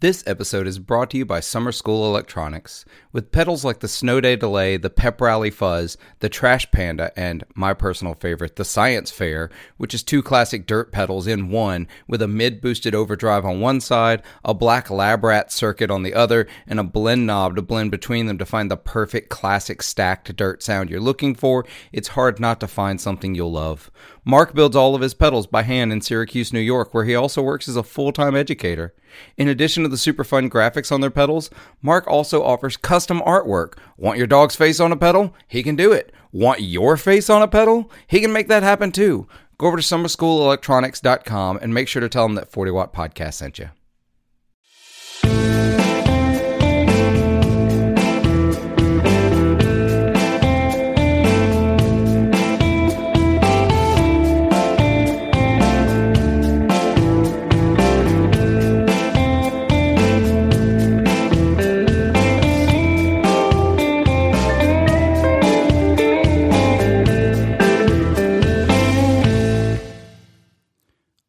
This episode is brought to you by Summer School Electronics. With pedals like the Snow Day Delay, the Pep Rally Fuzz, the Trash Panda, and my personal favorite, the Science Fair, which is two classic dirt pedals in one, with a mid boosted overdrive on one side, a black lab rat circuit on the other, and a blend knob to blend between them to find the perfect classic stacked dirt sound you're looking for, it's hard not to find something you'll love. Mark builds all of his pedals by hand in Syracuse, New York, where he also works as a full time educator. In addition to the super fun graphics on their pedals, Mark also offers custom artwork. Want your dog's face on a pedal? He can do it. Want your face on a pedal? He can make that happen too. Go over to summerschoolelectronics.com and make sure to tell him that 40 Watt Podcast sent you.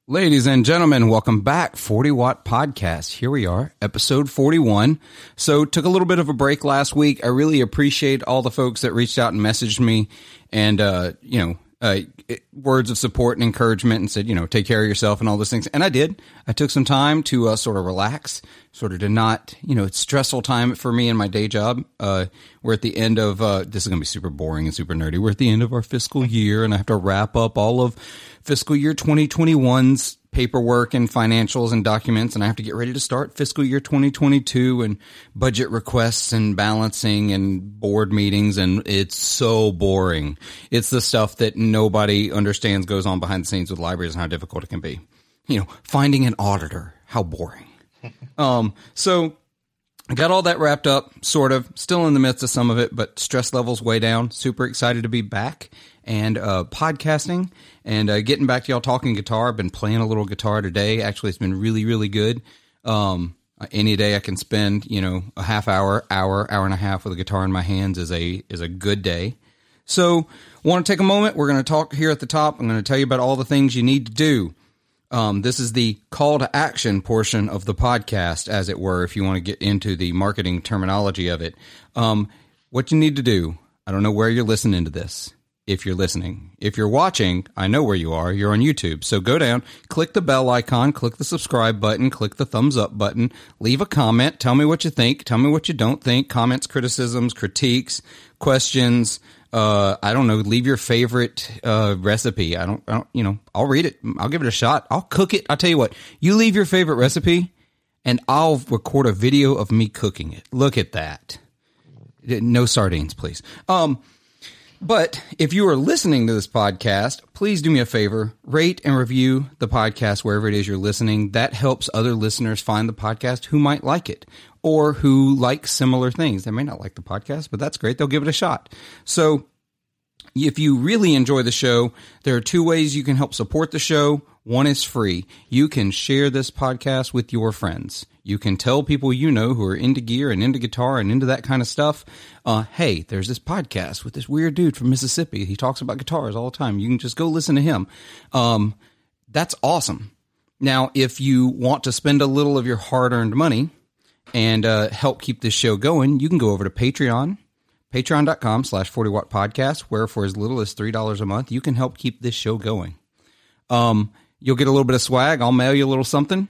Ladies and gentlemen, welcome back. 40 Watt Podcast. Here we are, episode 41. So, took a little bit of a break last week. I really appreciate all the folks that reached out and messaged me and, uh, you know, uh, words of support and encouragement and said, you know, take care of yourself and all those things. And I did. I took some time to uh, sort of relax, sort of to not, you know, it's stressful time for me in my day job. Uh, we're at the end of, uh, this is going to be super boring and super nerdy. We're at the end of our fiscal year and I have to wrap up all of fiscal year 2021's paperwork and financials and documents and I have to get ready to start fiscal year 2022 and budget requests and balancing and board meetings and it's so boring. It's the stuff that nobody understands goes on behind the scenes with libraries and how difficult it can be. You know, finding an auditor, how boring. um so I got all that wrapped up, sort of. Still in the midst of some of it, but stress levels way down. Super excited to be back and uh, podcasting and uh, getting back to y'all talking guitar. I've been playing a little guitar today. Actually, it's been really, really good. Um, any day I can spend, you know, a half hour, hour, hour and a half with a guitar in my hands is a is a good day. So, want to take a moment? We're going to talk here at the top. I'm going to tell you about all the things you need to do. Um, this is the call to action portion of the podcast, as it were, if you want to get into the marketing terminology of it. Um, what you need to do, I don't know where you're listening to this. If you're listening, if you're watching, I know where you are. You're on YouTube. So go down, click the bell icon, click the subscribe button, click the thumbs up button, leave a comment. Tell me what you think. Tell me what you don't think. Comments, criticisms, critiques, questions, uh, I don't know, leave your favorite uh, recipe. I don't, I don't, you know, I'll read it. I'll give it a shot. I'll cook it. I'll tell you what, you leave your favorite recipe and I'll record a video of me cooking it. Look at that. No sardines, please. Um, but if you are listening to this podcast, please do me a favor, rate and review the podcast wherever it is you're listening. That helps other listeners find the podcast who might like it or who like similar things. They may not like the podcast, but that's great. They'll give it a shot. So if you really enjoy the show, there are two ways you can help support the show. One is free. You can share this podcast with your friends. You can tell people you know who are into gear and into guitar and into that kind of stuff. Uh, hey, there's this podcast with this weird dude from Mississippi. He talks about guitars all the time. You can just go listen to him. Um, that's awesome. Now, if you want to spend a little of your hard earned money and uh, help keep this show going, you can go over to Patreon, patreon.com slash 40 watt podcast, where for as little as $3 a month, you can help keep this show going. Um, you'll get a little bit of swag. I'll mail you a little something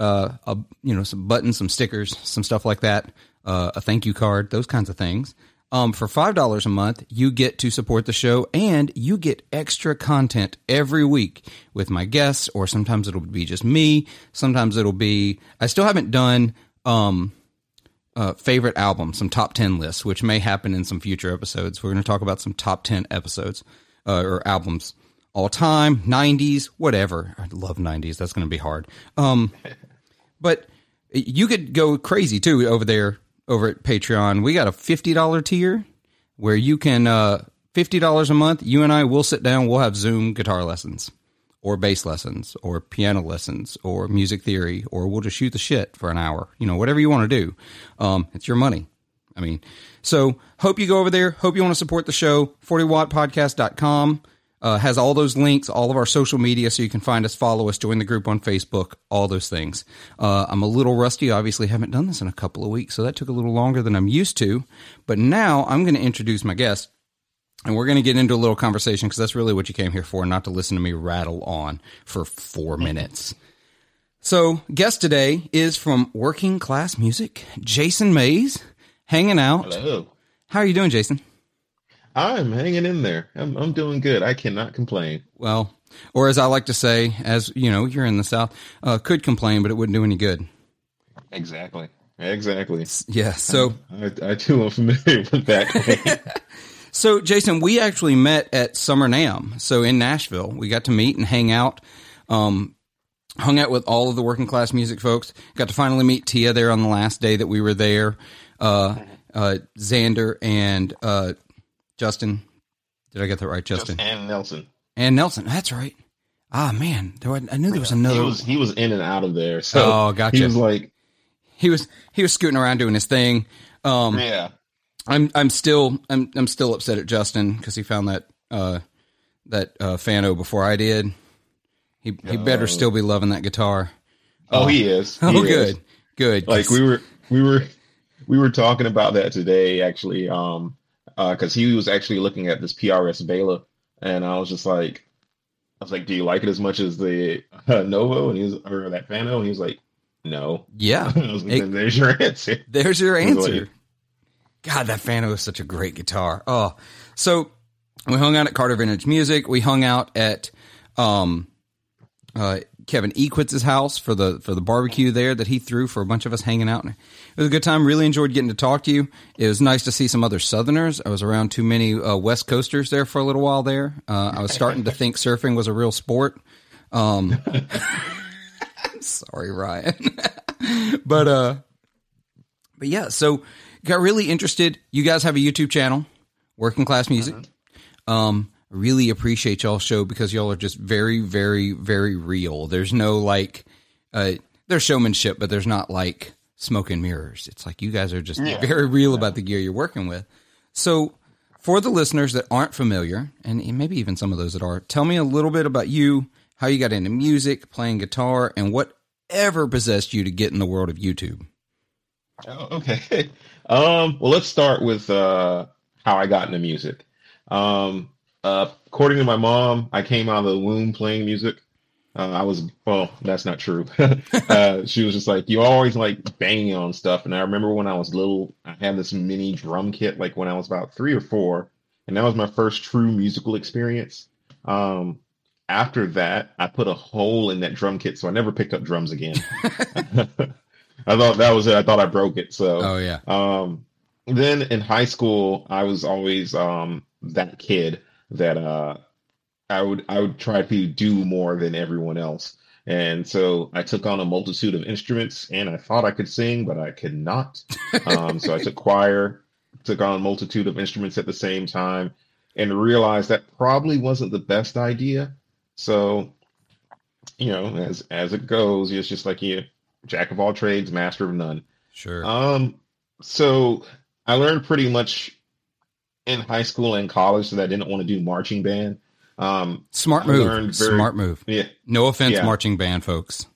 uh, a, you know, some buttons, some stickers, some stuff like that, uh, a thank you card, those kinds of things. Um, for five dollars a month, you get to support the show, and you get extra content every week with my guests, or sometimes it'll be just me. Sometimes it'll be I still haven't done um, uh, favorite album, some top ten lists, which may happen in some future episodes. We're going to talk about some top ten episodes uh, or albums all time, '90s, whatever. I love '90s. That's going to be hard. Um, but you could go crazy too over there over at Patreon. We got a fifty dollar tier where you can uh, fifty dollars a month. You and I will sit down. We'll have Zoom guitar lessons, or bass lessons, or piano lessons, or music theory, or we'll just shoot the shit for an hour. You know, whatever you want to do. Um, it's your money. I mean, so hope you go over there. Hope you want to support the show. 40wattpodcast.com. Uh, has all those links, all of our social media, so you can find us, follow us, join the group on Facebook, all those things. Uh, I'm a little rusty. Obviously, haven't done this in a couple of weeks, so that took a little longer than I'm used to. But now I'm going to introduce my guest, and we're going to get into a little conversation because that's really what you came here for, not to listen to me rattle on for four minutes. So, guest today is from Working Class Music, Jason Mays, hanging out. Hello. How are you doing, Jason? I'm hanging in there. I'm, I'm doing good. I cannot complain. Well, or as I like to say, as you know, you're in the South, uh, could complain, but it wouldn't do any good. Exactly. Exactly. Yeah. So, I, I too am familiar with that. so Jason, we actually met at Summer NAMM. So in Nashville, we got to meet and hang out. Um, hung out with all of the working class music folks. Got to finally meet Tia there on the last day that we were there. Uh, uh, Xander and uh, Justin. Did I get that right, Justin? Just and Nelson. And Nelson. That's right. Ah man, there was, I knew there was another. He was he was in and out of there. So Oh, gotcha. he was like, he was he was scooting around doing his thing. Um, yeah. I'm I'm still I'm I'm still upset at Justin because he found that uh, that uh, Fano before I did. He he better Oh. still be loving that guitar. Oh, he is. He Oh, is. good, good. Like we were we were we were talking about that today actually. Um, because he was actually looking at this PRS Bela, and I was just like, I was like, do you like it as much as the uh, Novo? And he was or that Fano, and he was like, no. yeah. Like, It- there's your answer. There's your He's like- answer. God, that Fano is such a great guitar. Oh, so we hung out at Carter Vintage Music. We hung out at um, uh, Kevin Equitz's house for the for the barbecue there that he threw for a bunch of us hanging out. It was a good time. Really enjoyed getting to talk to you. It was nice to see some other Southerners. I was around too many uh, West Coasters there for a little while there. Uh, I was starting to think surfing was a real sport. Um, sorry, Ryan, but uh, but yeah, so got really interested. You guys have a YouTube channel, Working Class Music. Um, really appreciate y'all show because y'all are just very, very, very real. There's no like, uh, there's showmanship, but there's not like smoke and mirrors. It's like you guys are just Yeah. very real about the gear you're working with. So, for the listeners that aren't familiar, and maybe even some of those that are, tell me a little bit about you, how you got into music, playing guitar, and whatever possessed you to get in the world of YouTube. Oh, okay. Um, well, let's start with uh, how I got into music. Um, uh, according to my mom, I came out of the womb playing music. Uh, I was, well, that's not true. uh, she was just like, you always like banging on stuff. And I remember when I was little, I had this mini drum kit, like when I was about three or four. And that was my first true musical experience. Um, after that, I put a hole in that drum kit, so I never picked up drums again. I thought that was it. I thought I broke it. So, Oh yeah, um, then in high school, I was always um that kid that uh I would I would try to do more than everyone else. And so I took on a multitude of instruments and I thought I could sing, but I could not. Um, so I took choir, took on a multitude of instruments at the same time, and realized that probably wasn't the best idea. So, you know, as as it goes, it's just like you jack of all trades, master of none. sure. Um, so I learned pretty much in high school and college so that I didn't want to do marching band. Um, Smart move. very- Smart move. yeah, No offense, Yeah. marching band folks.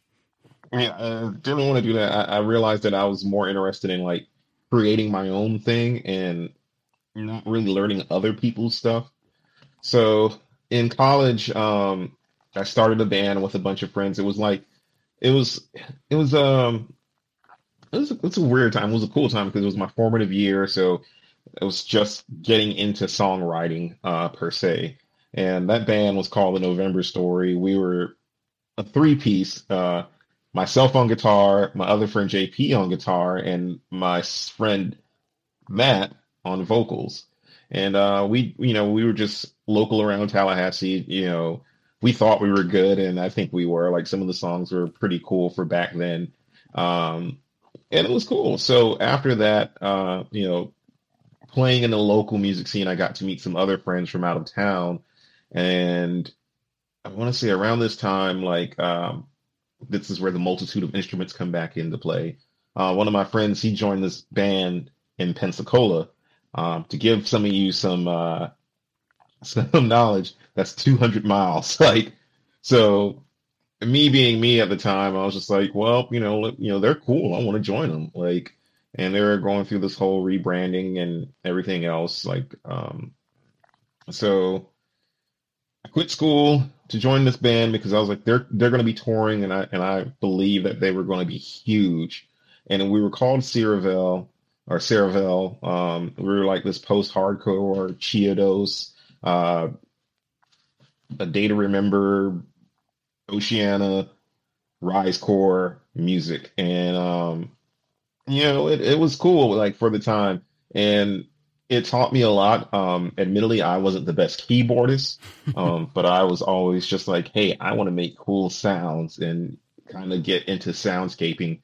yeah, I didn't want to do that. I, I realized that I was more interested in like creating my own thing and not really learning other people's stuff. So in college, um, I started a band with a bunch of friends. It was like, it was, it was, um, it was, it was a weird time. It was a cool time because it was my formative year. So it was just getting into songwriting, uh, per se. And that band was called the November Story. We were a three piece, uh, myself on guitar, my other friend JP on guitar, and my friend Matt on vocals. And uh, we, you know, we were just local around Tallahassee. You know, we thought we were good, and I think we were. Like some of the songs were pretty cool for back then, um, and it was cool. So after that, uh, you know, playing in the local music scene, I got to meet some other friends from out of town, and I want to say around this time, like um, this is where the multitude of instruments come back into play. Uh, one of my friends, he joined this band in Pensacola. Um, to give some of you some uh, some knowledge, that's 200 miles. Like, so me being me at the time, I was just like, well, you know, you know, they're cool. I want to join them. Like, and they're going through this whole rebranding and everything else. Like, um, so I quit school to join this band because I was like, they're they're going to be touring, and I and I believe that they were going to be huge. And we were called Ceravel or Ceravel. Um, we were like this post-hardcore Chiodos, uh, a day to remember, Oceana, Rise Core music, and um, you know, it, it was cool like for the time, and it taught me a lot. Um, admittedly, I wasn't the best keyboardist, um, but I was always just like, hey, I want to make cool sounds and kind of get into soundscaping.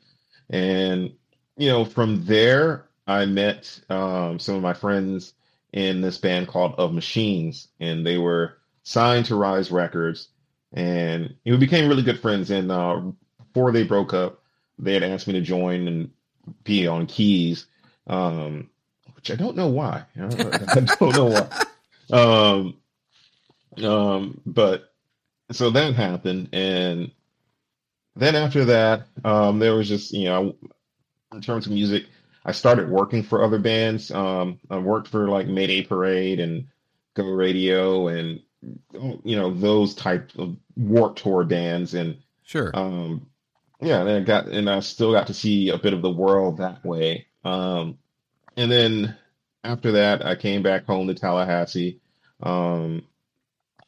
And, you know, from there, I met um, some of my friends in this band called Of Machines, and they were signed to Rise Records. And we became really good friends. And uh, before they broke up, they had asked me to join and be on keys. Um, which I don't know why. I don't, know why. Um, um, but so that happened, and then after that, um, there was just you know, in terms of music, I started working for other bands. Um, I worked for like Mayday Parade and Go Radio, and you know those type of Warped Tour bands, and sure, um, yeah, and I got and I still got to see a bit of the world that way. Um, and then after that, I came back home to Tallahassee. Um,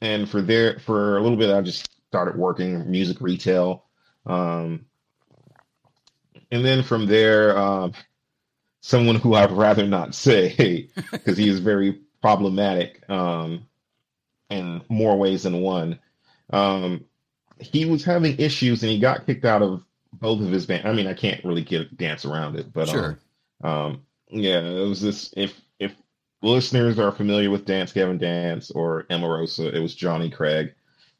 and for there, for a little bit, I just started working music retail. Um, and then from there, um, someone who I'd rather not say because he is very problematic um, in more ways than one. Um, he was having issues and he got kicked out of both of his band. I mean, I can't really get dance around it, but sure. um, um, yeah, it was this. If if listeners are familiar with Dance Gavin Dance or Emarosa, it was Jonny Craig,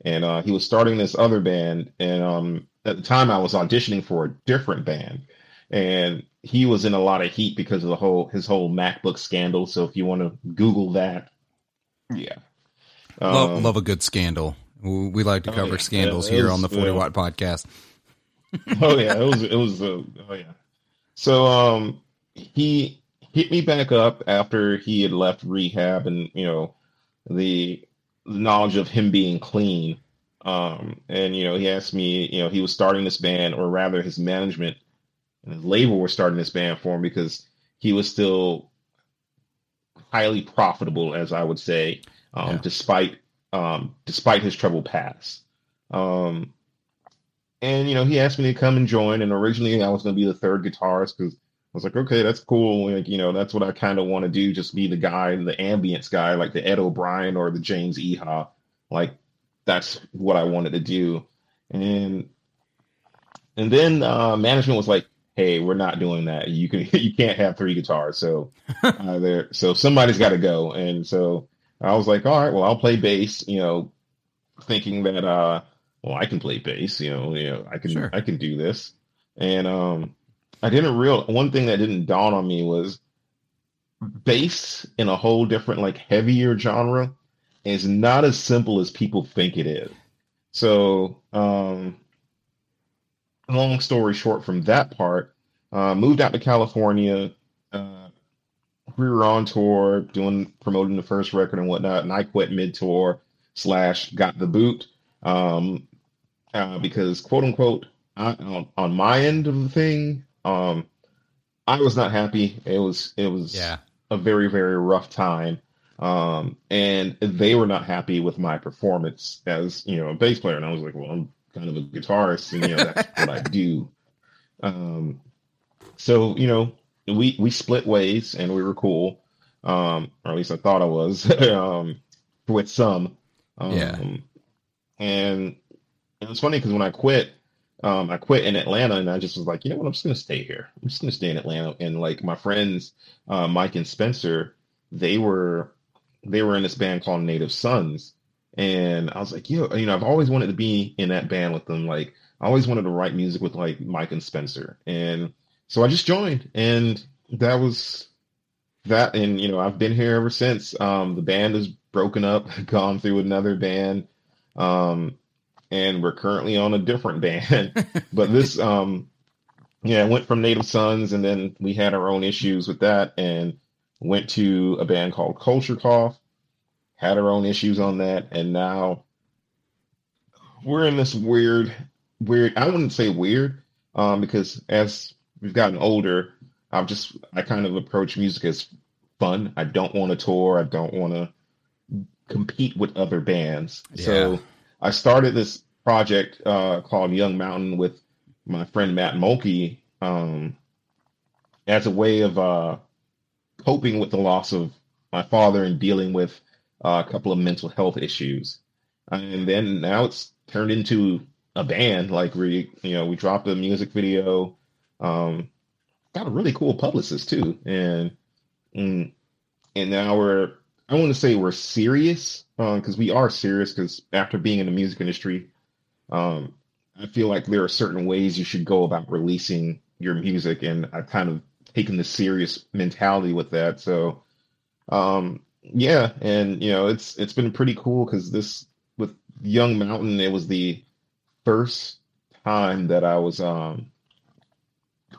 and uh, he was starting this other band. And um, at the time, I was auditioning for a different band, and he was in a lot of heat because of the whole his whole MacBook scandal. So if you want to Google that, yeah, love, um, love a good scandal. We like to oh, cover oh, yeah. scandals yeah, here was, on the Forty uh, Watt Podcast. oh yeah, it was it was uh, oh yeah. So um, he hit me back up after he had left rehab and you know the knowledge of him being clean um, and you know he asked me you know he was starting this band or rather his management and his label were starting this band for him because he was still highly profitable as i would say um, yeah. despite um, despite his troubled past um, and you know he asked me to come and join and originally i was going to be the third guitarist because I was like, okay, that's cool. Like, you know, that's what I kind of want to do. Just be the guy, the ambience guy, like the Ed O'Brien or the James Iha. Like, that's what I wanted to do. And and then uh, management was like, hey, we're not doing that. You can you can't have three guitars. So uh, there, so somebody's got to go. And so I was like, all right, well, I'll play bass. You know, thinking that uh, well, I can play bass. You know, you know, I can sure. I can do this. And um, I didn't real one thing that didn't dawn on me was bass in a whole different like heavier genre is not as simple as people think it is. So, um, long story short, from that part, uh, moved out to California. We were on tour doing promoting the first record and whatnot, and I quit mid tour slash got the boot um, uh, because quote unquote I, on, on my end of the thing, um, I was not happy. It was it was yeah. a very very rough time. Um, and they were not happy with my performance as you know a bass player. And I was like, well, I'm kind of a guitarist, and you know that's what I do. Um, so you know we we split ways, and we were cool. Um, or at least I thought I was um, with some. Um, yeah. And it was funny because when I quit, um, I quit in Atlanta and I just was like, you know what, I'm just gonna stay here. I'm just gonna stay in Atlanta. And like my friends, uh, Mike and Spencer, they were they were in this band called Native Sons. And I was like, yo, you know, I've always wanted to be in that band with them. Like I always wanted to write music with like Mike and Spencer. And so I just joined and that was that, and you know, I've been here ever since. Um, the band is broken up, gone through another band, um, and we're currently on a different band. but this, um, yeah, went from Native Sons, and then we had our own issues with that, and went to a band called Culture Cough, had our own issues on that, and now we're in this weird, weird. I wouldn't say weird, um, because as we've gotten older, I've just I kind of approach music as fun. I don't want to tour. I don't want to compete with other bands. Yeah. So I started this project uh, called Young Mountain with my friend Matt Mulkey um, as a way of uh, coping with the loss of my father and dealing with uh, a couple of mental health issues. And then now it's turned into a band. Like we, you know, we dropped a music video. Um, got a really cool publicist too, and and, mm, now we're. I want to say we're serious because um, we are serious. Because after being in the music industry, um, I feel like there are certain ways you should go about releasing your music, and I've kind of taken the serious mentality with that. So, um, yeah, and you know, it's it's been pretty cool because this with Young Mountain, it was the first time that I was um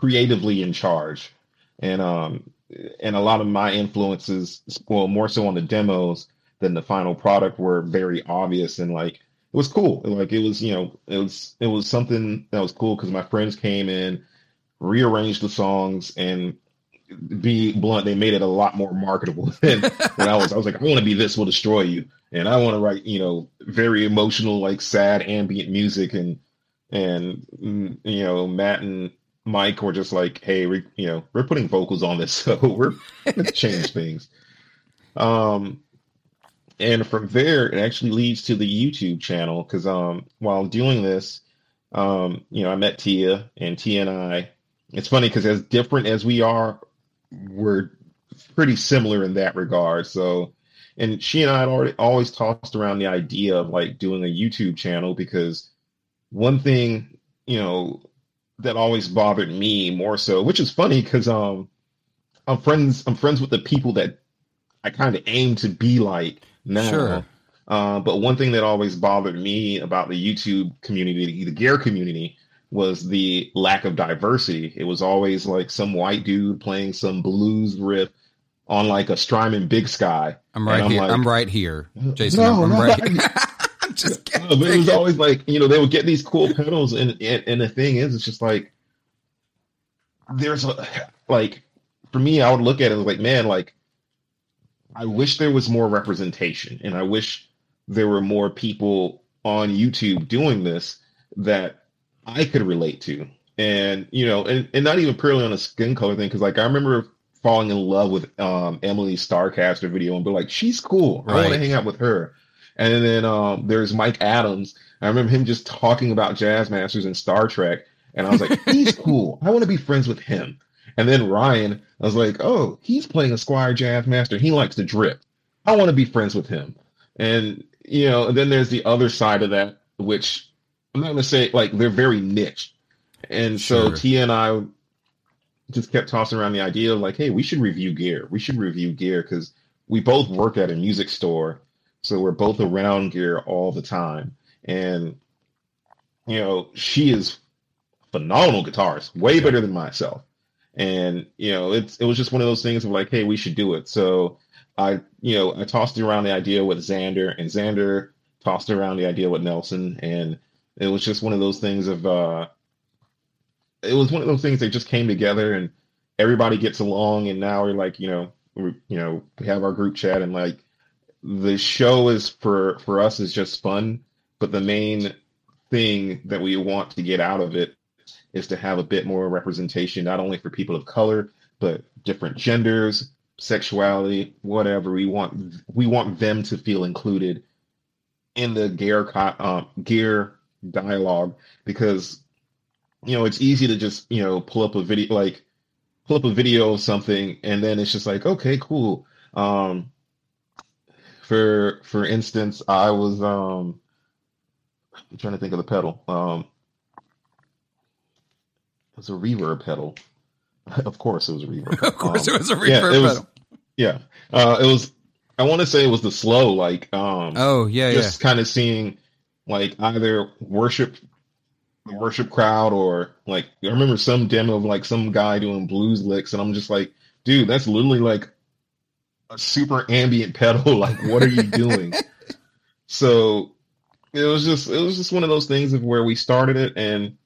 creatively in charge, and um and a lot of my influences, well, more so on the demos than the final product, were very obvious and like it was cool. Like it was, you know, it was it was something that was cool because my friends came in, rearranged the songs, and be blunt, they made it a lot more marketable than when I was. I was like, I want to be this will destroy you, and I want to write, you know, very emotional, like sad ambient music, and and mm, you know, Matt and Mike were just like, hey, we, you know, we're putting vocals on this, so we're gonna change things. Um, and from there, it actually leads to the YouTube channel because um, while doing this, um, you know, I met Tia, and Tia and I. It's funny because as different as we are, we're pretty similar in that regard. So, and she and I had already always tossed around the idea of like doing a YouTube channel because one thing, you know, that always bothered me more so, which is funny because um I'm friends I'm friends with the people that I kind of aim to be like now. Sure. Uh, but one thing that always bothered me about the YouTube community, the gear community, was the lack of diversity. It was always like some white dude playing some blues riff on like a Strymon Big Sky. I'm right I'm here. Like, I'm right here, Jason. No, I'm, I'm right here. just but it was always like you know they would get these cool pedals, and, and and the thing is, it's just like there's a like for me, I would look at it like man, like I wish there was more representation, and I wish there were more people on YouTube doing this that I could relate to. And, you know, and, and not even purely on a skin color thing, because like I remember falling in love with um Emily Starcaster video and be like, she's cool. I want to hang out with her. And then um there's Mike Adams. I remember him just talking about Jazz Masters and Star Trek. And I was like, he's cool. I want to be friends with him. And then Ryan, I was like, oh, he's playing a Squier Jazz Master. He likes to drip. I want to be friends with him. And, you know, and then there's the other side of that, which I'm not gonna say like they're very niche, and sure. so Tia and I just kept tossing around the idea of like, hey, we should review gear. We should review gear because we both work at a music store, so we're both around gear all the time. And you know, she is phenomenal guitarist, way better than myself. And you know, it's it was just one of those things of like, hey, we should do it. So I, you know, I tossed around the idea with Xander, and Xander tossed around the idea with Nelson, and it was just one of those things of uh it was one of those things that just came together and everybody gets along and now we're like, you know, we you know, we have our group chat and like the show is for for us is just fun, but the main thing that we want to get out of it is to have a bit more representation not only for people of color but different genders sexuality whatever. We want we want them to feel included in the gear uh, gear dialogue because you know it's easy to just you know pull up a video like pull up a video of something and then it's just like okay cool. Um for for instance i was um I'm trying to think of the pedal. Um it was a reverb pedal. Of course it was a reverb of course um, it was a reverb yeah, it was, pedal. Yeah, uh, it was. I want to say it was the Slö, like um, Oh yeah, just kind of seeing like either worship the worship crowd or like I remember some demo of like some guy doing blues licks, and I'm just like, dude, that's literally like a super ambient pedal. Like, what are you doing? so it was just it was just one of those things of where we started it and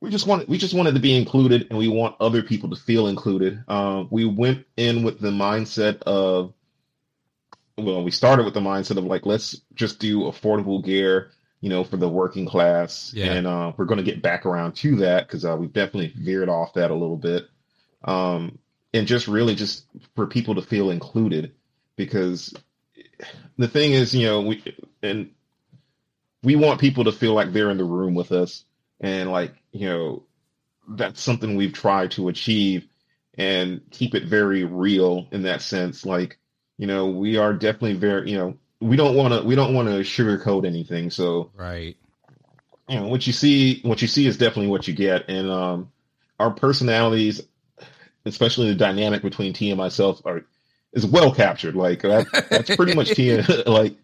we just wanted we just wanted to be included and we want other people to feel included. Uh, we went in with the mindset of well, we started with the mindset of like let's just do affordable gear, you know, for the working class, Yeah. and uh, we're going to get back around to that because uh, we've definitely veered off that a little bit, um, and just really just for people to feel included because the thing is, you know, we and we want people to feel like they're in the room with us and like you know that's something we've tried to achieve and keep it very real in that sense. Like you know we are definitely very you know we don't want to we don't want to sugarcoat anything. So right. you know what you see what you see is definitely what you get. And um our personalities especially the dynamic between T and myself are is well captured. Like that, that's pretty much T and- like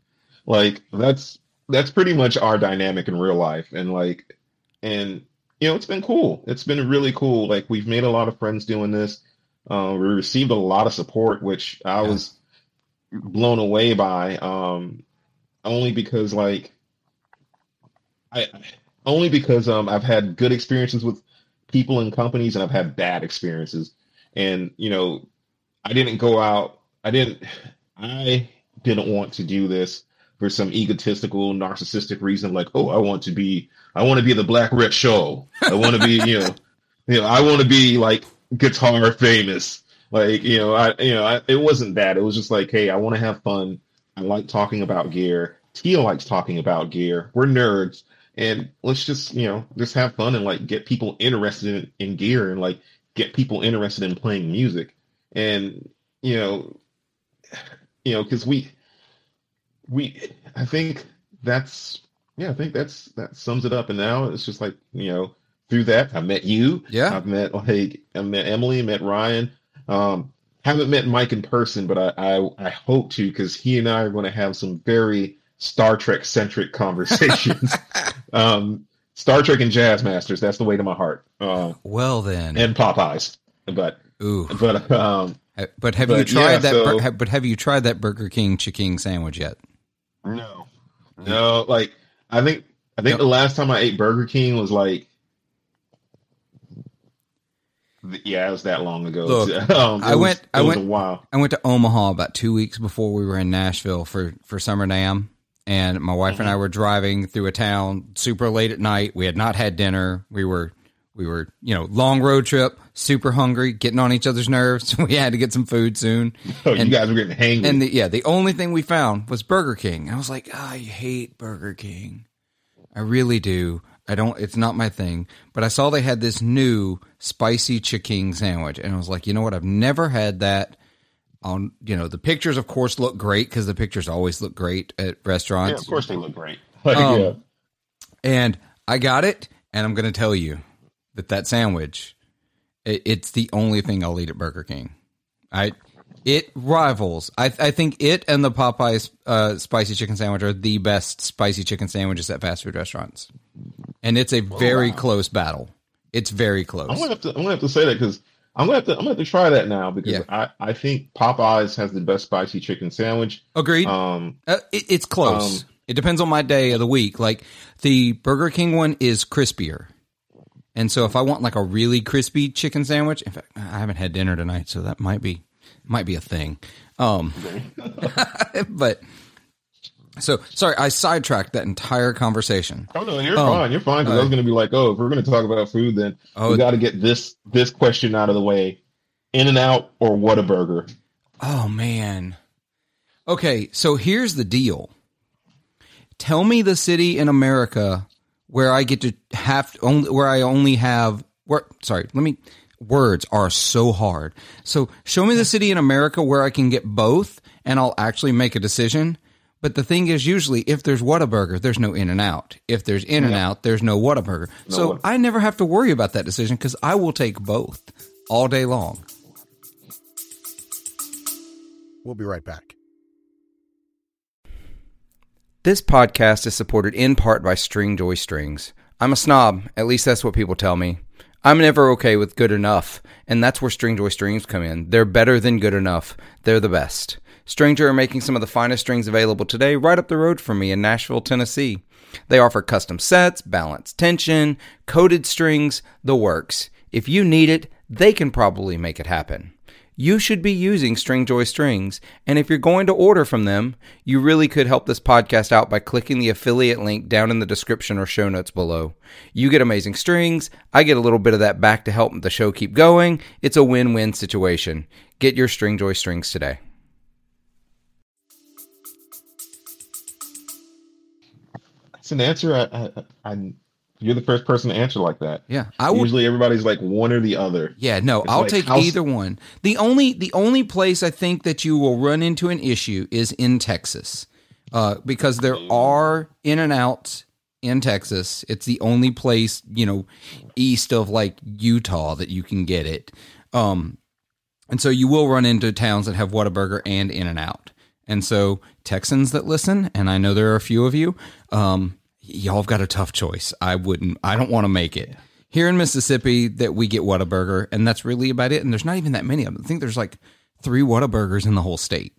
like that's that's pretty much our dynamic in real life. And like and you know it's been cool. It's been really cool. Like we've made a lot of friends doing this. Uh, we received a lot of support which i Yeah. was blown away by um only because like i only because um i've had good experiences with people and companies and i've had bad experiences and you know i didn't go out i didn't i didn't want to do this for some egotistical, narcissistic reason, like, oh, I want to be, I want to be the Black Rhett Shull. I want to be, you know, you know, I want to be like guitar famous. Like, you know, I, you know, I, it wasn't that. It was just like, hey, I want to have fun. I like talking about gear. Tia likes talking about gear. We're nerds, and let's just, you know, just have fun and like get people interested in, in gear and like get people interested in playing music. And you know, you know, because we we I think that's yeah, I think that's that sums it up. And now it's just like, you know, through that I met you. Yeah. I've met like I met Emily, met Ryan. Um haven't met Mike in person, but I I, I hope to because he and I are going to have some very Star Trek centric conversations. um Star Trek and Jazz Masters, that's the way to my heart. Uh, Well then, and Popeyes. But ooh. but um But have But you tried yeah, that? so- bur- but have you tried that Burger King chicken sandwich yet? No, no. Like I think I think the last time I ate Burger King was like, yeah, it was that long ago. Look, um, I was- went- I went- a while. I went to Omaha about two weeks before we were in Nashville for for Summer NAMM, and my wife and I were driving through a town super late at night. We had not had dinner. We were we were you know long road trip, super hungry, getting on each other's nerves. We had to get some food soon. Oh, you guys were getting hangry. And the, yeah, the only thing we found was Burger King. And I was like, "Ah, I hate Burger King. I really do. I don't. It's not my thing. But I saw they had this new spicy chicken sandwich, and I was like, you know what? I've never had that. On you know, the pictures, of course, look great because the pictures always look great at restaurants yeah, of course they look great. Like, Um, yeah. And I got it, and I'm going to tell you that that sandwich, it, it's the only thing I'll eat at Burger King. I, it rivals. I, I think it and the Popeyes uh, spicy chicken sandwich are the best spicy chicken sandwiches at fast food restaurants, and it's a very close battle. It's very close. I'm gonna have to. I'm gonna have to say that because I'm gonna have to. I'm gonna have to try that now because Yeah. I I think Popeyes has the best spicy chicken sandwich. Agreed. Um, Uh, it, it's close. Um, it depends on my day of the week. Like the Burger King one is crispier. And so if I want like a really crispy chicken sandwich, in fact, I haven't had dinner tonight, so that might be might be a thing. Um but so sorry, I sidetracked that entire conversation. Oh no, you're Oh, fine. You're fine. Because I was going to be like, oh, if we're going to talk about food, then Oh. we got to get this this question out of the way. In and out or Whataburger? Oh man. Okay, so here's the deal. Tell me the city in America where I get to have only where I only have where sorry, let me words are so hard. So show me the city in America where I can get both and I'll actually make a decision. But the thing is usually if there's Whataburger, there's no in and out. If there's in and out, there's no Whataburger. so Whataburger. I never have to worry about that decision because I will take both all day long. We'll be right back. This podcast is supported in part by Stringjoy Strings. I'm a snob, at least that's what people tell me. I'm never okay with good enough, and that's where Stringjoy Strings come in. They're better than good enough. They're the best. Stringjoy are making some of the finest strings available today right up the road from me in Nashville, Tennessee. They offer custom sets, balanced tension, coated strings, the works. If you need it, they can probably make it happen. You should be using Stringjoy strings, and if you're going to order from them, you really could help this podcast out by clicking the affiliate link down in the description or show notes below. You get amazing strings, I get a little bit of that back to help the show keep going. It's a win-win situation. Get your Stringjoy strings today. It's an answer. I, I, I, you're the first person to answer like that. Yeah, I would Usually everybody's like one or the other. Yeah, no, It's I'll like take house- either one. The only the only place I think that you will run into an issue is in Texas, uh, because there are in and outs in Texas. It's the only place you know east of like Utah that you can get it, um, and so you will run into towns that have Whataburger and In and Out. And so Texans that listen, and I know there are a few of you, um, y'all have got a tough choice. I wouldn't. I don't want to make it here in Mississippi that we get Whataburger, and that's really about it. And there's not even that many of them. I think there's like three Whataburgers in the whole state.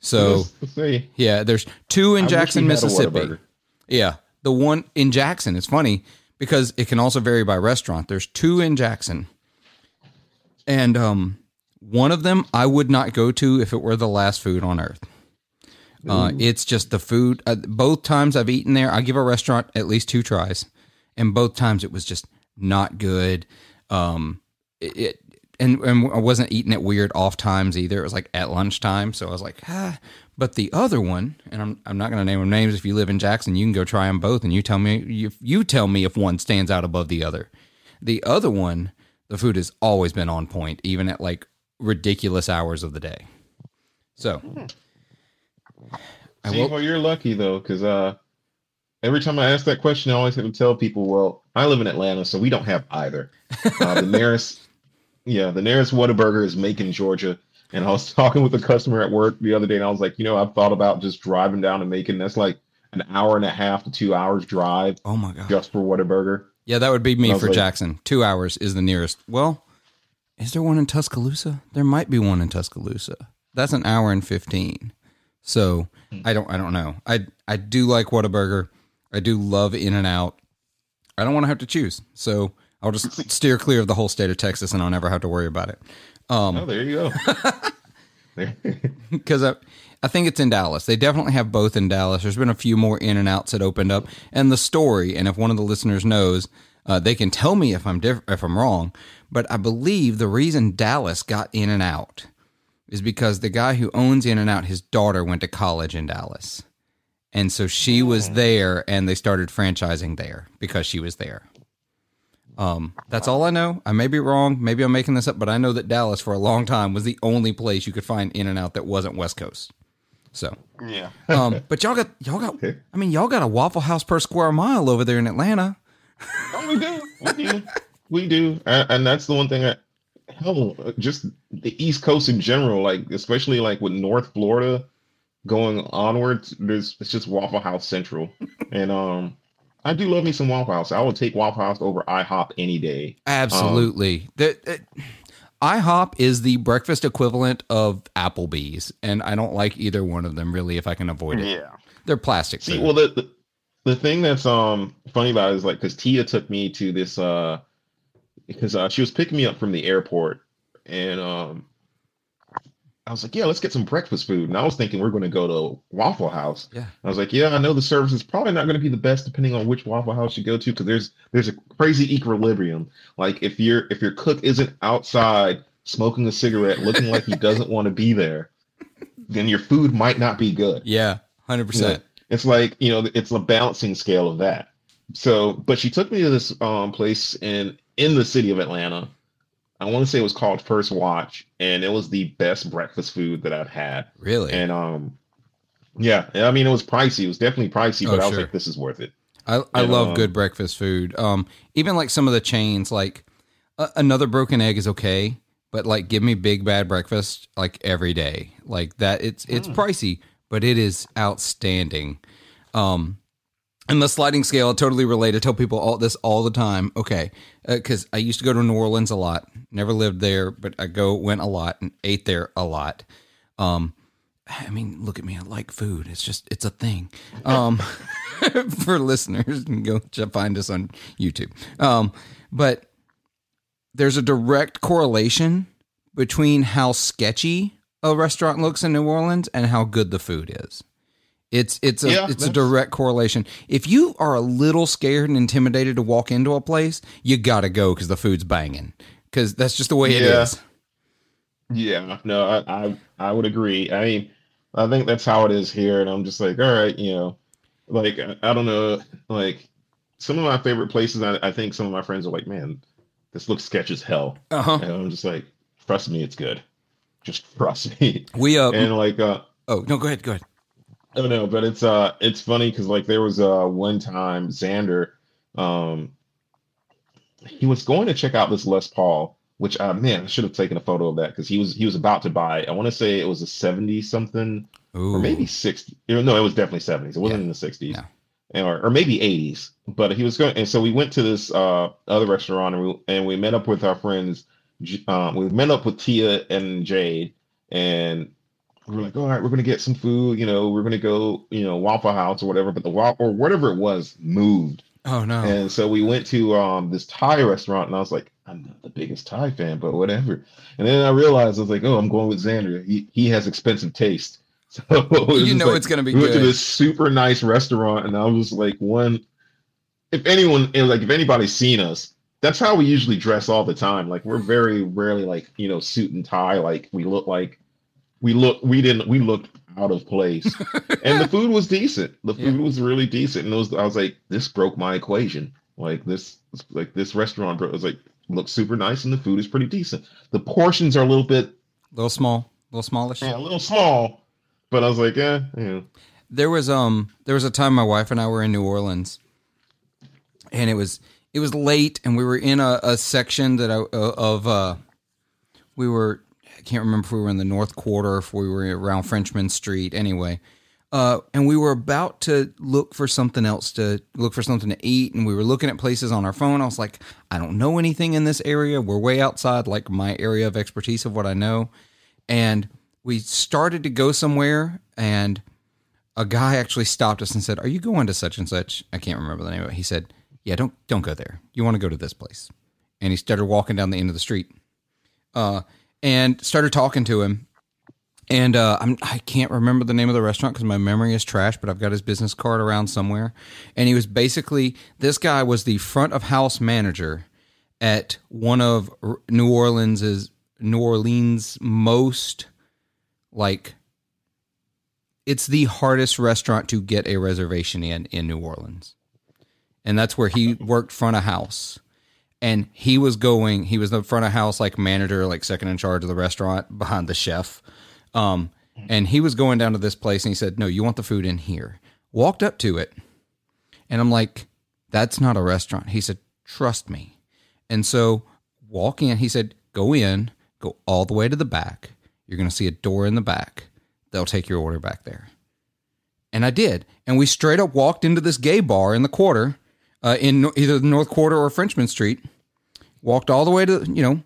So Let's- let's say yeah, there's two in I Jackson, we had a Mississippi. Yeah, the one in Jackson. It's funny because it can also vary by restaurant. There's two in Jackson, and um, one of them I would not go to if it were the last food on earth. Uh, it's just the food. Uh, both times I've eaten there, I give a restaurant at least two tries, and both times it was just not good. Um, it, it and and I wasn't eating at weird off times either. It was like at lunchtime, so I was like, ah. But the other one, and I'm I'm not going to name them names. If you live in Jackson, you can go try them both, and you tell me you you tell me if one stands out above the other. The other one, the food has always been on point, even at like ridiculous hours of the day. So. I See, well, you're lucky though, because uh, every time I ask that question, I always have to tell people, "Well, I live in Atlanta, so we don't have either." Uh, the nearest, yeah, the nearest Whataburger is Macon, Georgia. And I was talking with a customer at work the other day, and I was like, you know, I've thought about just driving down to Macon. That's like an hour and a half to two hours drive oh my god. just for Whataburger. Yeah, that would be me for like- Jackson. Two hours is the nearest. Well, is there one in Tuscaloosa? There might be one in Tuscaloosa. That's an hour and fifteen. So hmm. I don't. I don't know. I I do like Whataburger. I do love In and Out. I don't want to have to choose. So I'll just steer clear of the whole state of Texas, and I'll never have to worry about it. Um, oh, there you go. Because I, I think it's in Dallas. They definitely have both in Dallas. There's been a few more in and outs that opened up, and the story. And if one of the listeners knows, uh, they can tell me if I'm diff- if I'm wrong. But I believe the reason Dallas got in and out is because the guy who owns In and Out, his daughter went to college in Dallas, and so she was there, and they started franchising there because she was there. Um, that's all I know. I may be wrong. Maybe I'm making this up, but I know that Dallas for a long time was the only place you could find In and Out that wasn't West Coast. So, yeah. um, but y'all got y'all got. I mean, y'all got a Waffle House per square mile over there in Atlanta. Oh, we do. We do. We do. And, and that's the one thing I, hell, just the East Coast in general, like, especially like with North Florida going onwards, there's, it's just Waffle House Central. and, um, I do love me some Waffle House. I would take Waffle House over IHOP any day. Absolutely. that, that- IHOP is the breakfast equivalent of Applebee's, and I don't like either one of them really if I can avoid it. Yeah. They're plastic. See, food. well, the, the the thing that's um funny about it is like because Tia took me to this uh because uh, she was picking me up from the airport and um I was like, yeah, let's get some breakfast food. And I was thinking we're going to go to Waffle House. Yeah. I was like, yeah, I know the service is probably not going to be the best depending on which Waffle House you go to because there's there's a crazy equilibrium. Like if your if your cook isn't outside smoking a cigarette, looking like he doesn't want to be there, then your food might not be good. yeah, hundred percent. It's like, you know, it's a balancing scale of that. So, but she took me to this um place in in the city of Atlanta. I want to say it was called First Watch, and it was the best breakfast food that I've had. Really, And um, yeah, I mean, it was pricey. It was definitely pricey, Oh, but I was sure. like, this is worth it. I, I And, love um, good breakfast food. Um, even like some of the chains, like uh, another broken egg is okay, but like give me big bad breakfast like every day. Like that it's it's pricey, but it is outstanding. Um and the sliding scale, totally relate. I tell people all this all the time. Okay, because I used to go to New Orleans a lot. Never lived there, but I go went a lot and ate there a lot. Um, I mean, look at me. I like food. It's just it's a thing. Um, for listeners, go find us on YouTube. Um, but there's a direct correlation between how sketchy a restaurant looks in New Orleans and how good the food is. It's it's a Yeah, it's a direct correlation. If you are a little scared and intimidated to walk into a place, you got to go because the food's banging. Because that's just the way it Yeah. is. Yeah, no, I, I I would agree. I mean, I think that's how it is here, and I'm just like, all right, you know, like I, don't know, like some of my favorite places. I, I think some of my friends are like, man, this looks sketch as hell, Uh huh. and I'm just like, trust me, it's good. Just trust me. We uh And like, uh, oh no, go ahead, go ahead. Oh no, but it's uh it's funny because like there was uh one time Xander, um he was going to check out this Les Paul, which uh man, I should have taken a photo of that because he was he was about to buy. I want to say it was a 70 something Ooh. or maybe 60. No, it was definitely 70s. It wasn't Yeah. in the 60s. No. Or, or maybe 80s. But he was going and so we went to this uh other restaurant and we and we met up with our friends um we met up with Tia and Jade and we're like, all right, we're gonna get some food, you know, we're gonna go, you know, Waffle House or whatever, but the Waffle or whatever it was moved. Oh no. And so we went to um this Thai restaurant and I was like, I'm not the biggest Thai fan, but whatever. And then I realized I was like, oh, I'm going with Xander. He he has expensive taste. So You know like- it's gonna be good. we went to this super nice restaurant and I was like, one if anyone like if anybody's seen us, that's how we usually dress all the time. Like we're very rarely like, you know, suit and tie, like we look like we look we didn't we looked out of place. and the food was decent. The food Yeah. was really decent. And it was I was like, this broke my equation. Like this like this restaurant bro was like looks super nice and the food is pretty decent. The portions are a little bit a little small, a little smallish. yeah, a little small, but I was like, yeah, yeah. There was um there was a time my wife and I were in New Orleans, and it was it was late, and we were in a, a section that I uh, of uh we were I can't remember if we were in the North Quarter or if we were around Frenchmen Street. Anyway, uh, and we were about to look for something else to look for something to eat, and we were looking at places on our phone. I was like, I don't know anything in this area. We're way outside like my area of expertise of what I know, and we started to go somewhere and a guy actually stopped us and said, "Are you going to such and such?" I can't remember the name of it. He said, "Yeah, don't don't go there. You want to go to this place." And he started walking down the end of the street, uh, and started talking to him. And uh, I'm, I can't remember the name of the restaurant because my memory is trash, but I've got his business card around somewhere. And he was basically this guy was the front of house manager at one of New Orleans's New Orleans most like it's the hardest restaurant to get a reservation in in New Orleans. And that's where he worked front of house. And he was going, he was the front of house like manager, like second in charge of the restaurant behind the chef. Um, and he was going down to this place and he said, No, you want the food in here. Walked up to it. And I'm like, That's not a restaurant. He said, Trust me. And so walk in, he said, Go in, go all the way to the back. You're going to see a door in the back. They'll take your order back there. And I did. And we straight up walked into this gay bar in the quarter, uh, in either the North Quarter or Frenchmen Street. Walked all the way to, you know,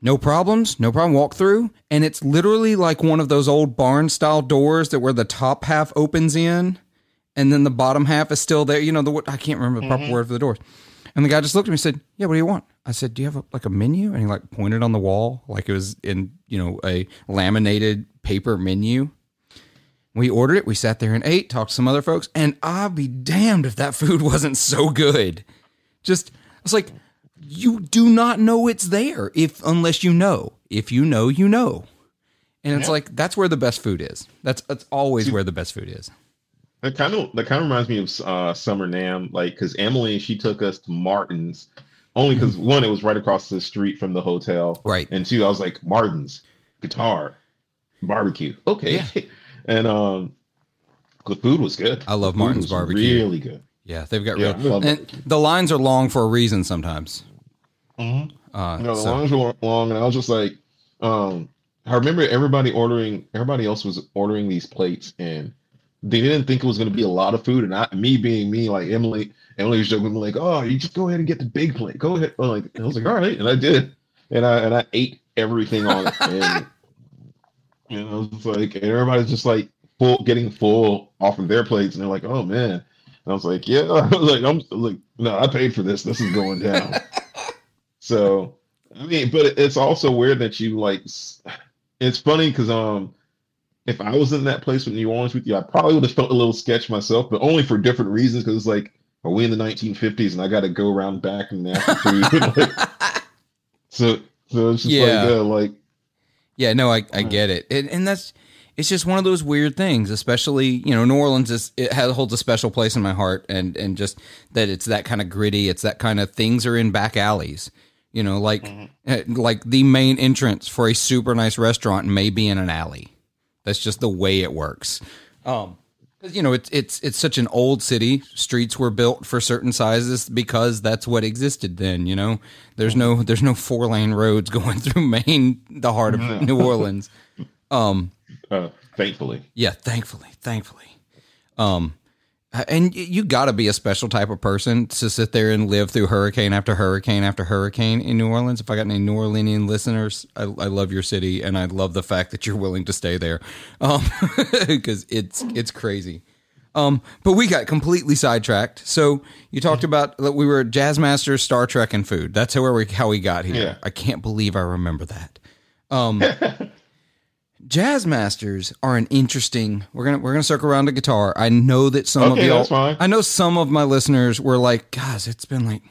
no problems, no problem. Walk through. And it's literally like one of those old barn style doors that where the top half opens in and then the bottom half is still there. You know, the I can't remember the proper word for the doors. And the guy just looked at me and said, Yeah, what do you want? I said, Do you have a, like a menu? And he like pointed on the wall like it was in, you know, a laminated paper menu. We ordered it. We sat there and ate, talked to some other folks, and I'll be damned if that food wasn't so good. Just, it's like, you do not know it's there if unless you know. If you know, you know. And it's Yeah. like that's where the best food is. That's that's always where the best food is. That kind of that kind of reminds me of uh, Summer NAMM, like because Emily she took us to Martin's only because one it was right across the street from the hotel. Right. And two, I was like Martin's guitar, barbecue, okay, and um, the food was good. I love Martin's barbecue. really good. Yeah, they've got Yeah, real. And barbecue. the lines are long for a reason sometimes. Mhm. Uh, You know, the so- lines were long, and I was just like, um, I remember everybody ordering, everybody else was ordering these plates, and they didn't think it was going to be a lot of food. And I, me being me, like Emily, Emily was joking, like, "Oh, you just go ahead and get the big plate. Go ahead." I'm like, I was like, "All right," and I did, and I and I ate everything on it, and you know, it's like, and everybody's just like full, getting full off of their plates, and they're like, "Oh man," and I was like, "Yeah," I was like, "I'm like, no, I paid for this. This is going down." So, I mean, but it's also weird that you like. It's funny because um, if I was in that place with New Orleans with you, I probably would have felt a little sketch myself, but only for different reasons. Because it's like, are we in the 1950s and I got to go around back and after food? like, so, so it's just Yeah. like, uh, like, Yeah, no, I, I get it. and, and that's it's just one of those weird things. Especially, you know, New Orleans is it has, holds a special place in my heart, and and just that it's that kind of gritty. It's that kind of things are in back alleys. You know, like eh, like the main entrance for a super nice restaurant may be in an alley. That's just the way it works. Um, you know, it's it's it's such an old city. Streets were built for certain sizes because that's what existed then. You know, there's no there's no four lane roads going through Maine, the heart of New Orleans. Um, uh, thankfully, yeah, thankfully, thankfully. Um, and you got to be a special type of person to sit there and live through hurricane after hurricane after hurricane in New Orleans. If I got any New Orleanian listeners, I, I love your city and I love the fact that you're willing to stay there, um, because it's it's crazy. Um, but we got completely sidetracked. So you talked about that we were Jazz Masters, Star Trek, and food. That's how we how we got here. Yeah. I can't believe I remember that. Um, Jazz Masters are an interesting. We're gonna we're gonna circle around to guitar. I know that some Okay, of y'all. fine. I know some of my listeners were like, "Guys, it's been like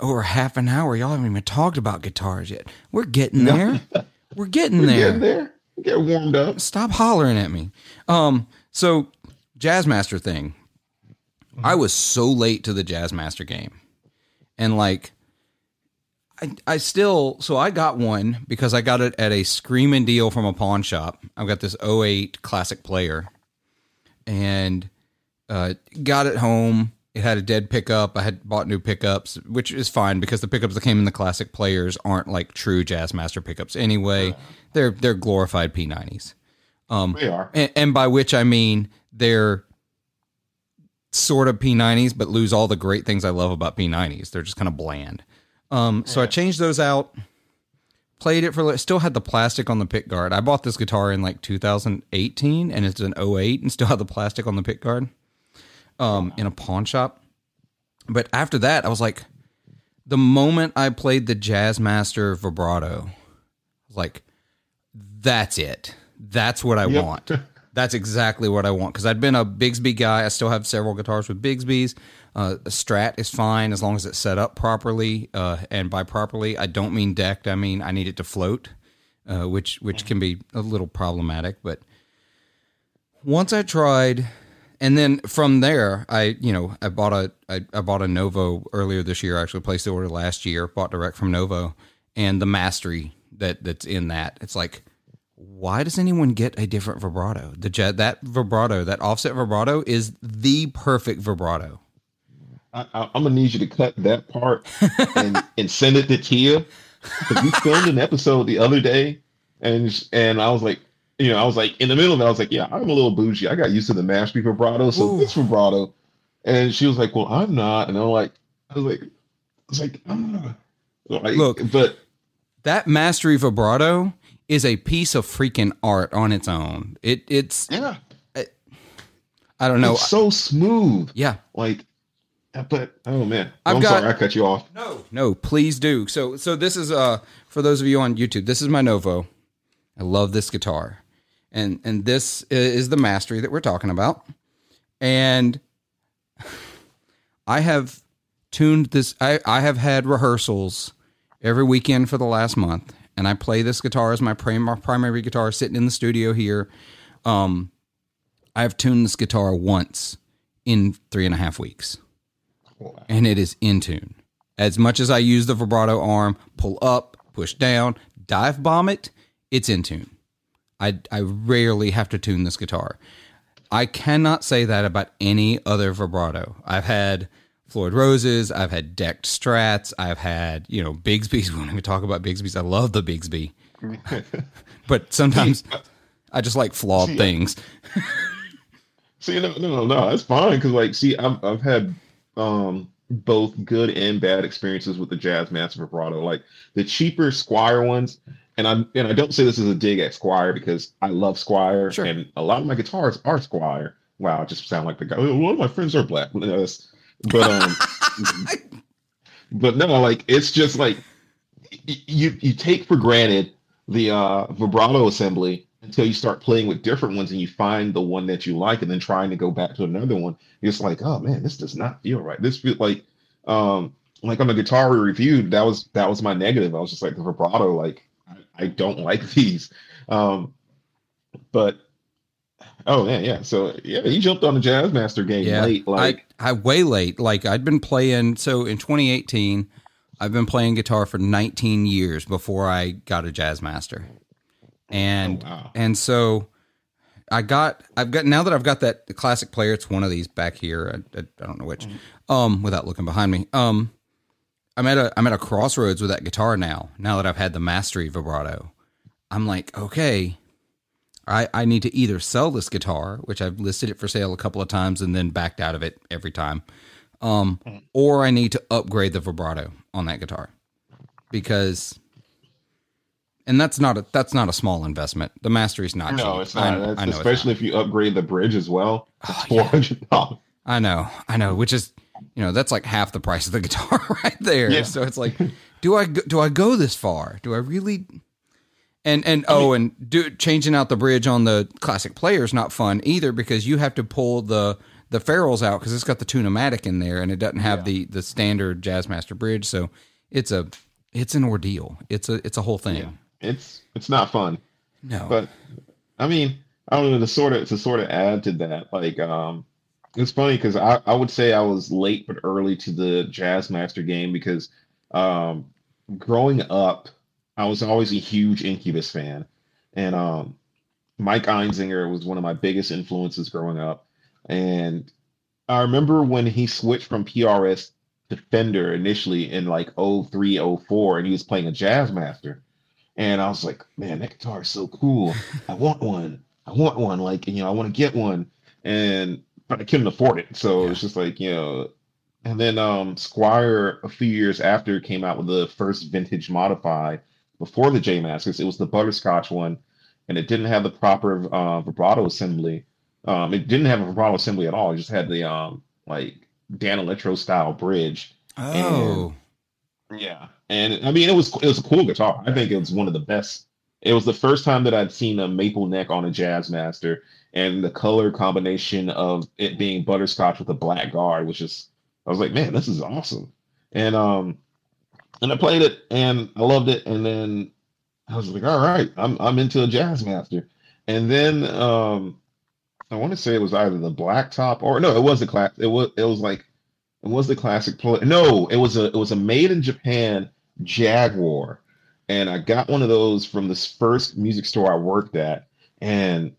over half an hour. Y'all haven't even talked about guitars yet. We're getting there. We're getting there. getting there, get warmed up. Stop hollering at me." Um. So, Jazz Master thing. I was so late to the Jazz Master game, and like. I, I still so I got one because I got it at a screaming deal from a pawn shop. I've got this 08 classic player and uh, got it home. It had a dead pickup. I had bought new pickups, which is fine because the pickups that came in the classic players aren't like true Jazz Master pickups anyway. They're they're glorified P90s. They are. And, and by which I mean they're sort of P90s, but lose all the great things I love about P90s. They're just kind of bland. Um, so I changed those out, played it for, still had the plastic on the pick guard. I bought this guitar in like 2018 and it's an 08 and still had the plastic on the pick guard um, in a pawn shop. But after that, I was like, the moment I played the Jazz Master vibrato, I was like, that's it. That's what I Yep. want. That's exactly what I want because I'd been a Bigsby guy. I still have several guitars with Bigsby's. Uh, a Strat is fine as long as it's set up properly. Uh, and by properly, I don't mean decked. I mean I need it to float, uh, which which can be a little problematic. But once I tried, and then from there, I you know I bought a I, I bought a Novo earlier this year. I actually placed the order last year. Bought direct from Novo, and the mastery that that's in that. It's like why does anyone get a different vibrato? The jet that vibrato, that offset vibrato, is the perfect vibrato. I, I, I'm gonna need you to cut that part and and send it to Tia because we filmed an episode the other day, and and I was like, you know, I was like in the middle of it, I was like, yeah, I'm a little bougie. I got used to the mastery vibrato, so Ooh. this vibrato, and she was like, well, I'm not, and I'm like, I was like, I was like, ah. like Look. but That mastery vibrato is a piece of freaking art on its own. It it's yeah, I don't know. it's so smooth, Yeah. like, but oh man, I've I'm got- sorry, I cut you off. No, no, please do. So, so this is uh for those of you on YouTube. This is my Novo. I love this guitar, and and this is the mastery that we're talking about. And I have tuned this. I I have had rehearsals every weekend for the last month, and I play this guitar as my prim- primary guitar, sitting in the studio here. Um, I've tuned this guitar once in three and a half weeks and it is in tune. As much as I use the vibrato arm, pull up, push down, dive bomb it, it's in tune. I, I rarely have to tune this guitar. I cannot say that about any other vibrato. I've had Floyd Roses. I've had decked Strats. I've had you know Bigsby's. We don't even talk about Bigsby's. I love the Bigsby, but sometimes I just like flawed See, things. See, no, no, no, that's fine because, like, see, I've I've had um both good and bad experiences with the Jazzmaster vibrato. Like the cheaper Squier ones, and I and I don't say this as a dig at Squier because I love Squier, Sure. and a lot of my guitars are Squier. Wow, I just sound like the guy. A lot of my friends are black, but um, but no, like it's just like y- you you take for granted the uh vibrato assembly until you start playing with different ones and you find the one that you like and then trying to go back to another one it's like oh man this does not feel right. This feels like um like on the guitar we reviewed that was that was my negative. I was just like the vibrato like i, I don't like these. Um but oh man yeah. So yeah you jumped on the jazz master game Yeah, late like I, I way late. Like I'd been playing. So in 2018, I've been playing guitar for 19 years before I got a Jazz Master, and Oh, wow. and so I got I've got now that I've got that classic player. It's one of these back here. I, I, I don't know which. Um, without looking behind me. Um, I'm at a I'm at a crossroads with that guitar now. Now that I've had the mastery vibrato, I'm like, okay, I I need to either sell this guitar, which I've listed it for sale a couple of times and then backed out of it every time, um, or I need to upgrade the vibrato on that guitar because. And that's not a that's not a small investment. The mastery's not no cheap. it's not I, That's- I know it's especially if you upgrade the bridge as well it's Oh, yeah. 400 dollars I know, I know, which is, you know, that's like half the price of the guitar right there. Yeah. So it's like, do I go, do I go this far? Do I really? And and oh, and do changing out the bridge on the classic player is not fun either because you have to pull the the ferrules out because it's got the Tune-o-matic in there and it doesn't have the the standard Jazzmaster bridge. So it's a it's an ordeal. It's a it's a whole thing. It's it's not fun No, but I mean, I don't know to sort of to sort of add to that. Like, um, it's funny because I I would say I was late but early to the Jazz Master game because, um, growing up, I was always a huge Incubus fan, and um, Mike Einziger was one of my biggest influences growing up, and I remember when he switched from PRS to Fender initially in like 03, 04, and he was playing a Jazz Master. And I was like, man, that guitar is so cool. I want one. I want one. Like, you know, I want to get one. And but I couldn't afford it. So Yeah. it's just like, you know, and then um Squier a few years after came out with the first vintage modify before the J Mascis. It was the butterscotch one, and it didn't have the proper uh, vibrato assembly. Um, it didn't have a vibrato assembly at all. It just had the um like Danelectro style bridge. oh, Yeah, and I mean it was it was a cool guitar. I think it was one of the best. It was the first time that I'd seen a maple neck on a Jazz Master, and the color combination of it being butterscotch with a black guard, which is I was like, man, this is awesome. And um, and I played it and I loved it, and then I was like, all right, I'm I'm into a Jazz Master, and then um, I want to say it was either the black top or no, it was the class. It was it was like it was the classic play. No, it was a it was a made in Japan Jaguar, and I got one of those from this first music store I worked at, and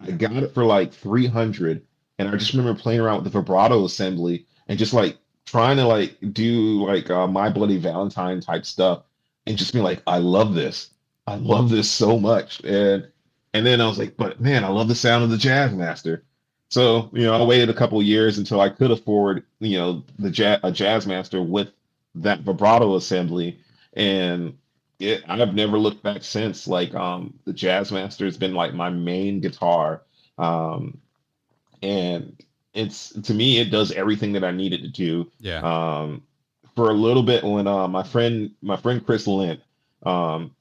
I got it for like three hundred. And I just remember playing around with the vibrato assembly and just like trying to like do like uh, My Bloody Valentine type stuff, and just being like, I love this, I love this so much, and and then I was like, but man, I love the sound of the Jazz Master. So, you know, I waited a couple years until I could afford, you know, the jazz, a jazz master with that vibrato assembly. And it, I've never looked back since. Like, um, the jazz master has been like my main guitar. Um, and it's to me, it does everything that I need it to do. yeah. Um, for a little bit when uh, my friend, my friend Chris Lent, um,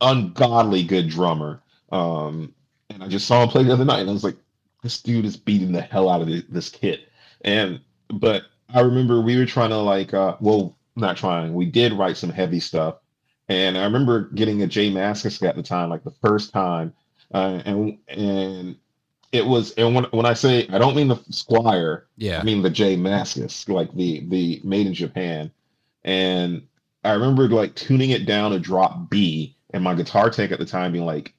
ungodly good drummer. Um, and I just saw him play the other night, and I was like, this dude is beating the hell out of this, this kit. And but I remember we were trying to like, uh, well, not trying. We did write some heavy stuff, and I remember getting a J Mascis at the time, like the first time, uh, and and it was. And when when I say I don't mean the Squier, yeah. I mean the J Mascis, like the the made in Japan. And I remember like tuning it down to drop B, and my guitar tech at the time being like,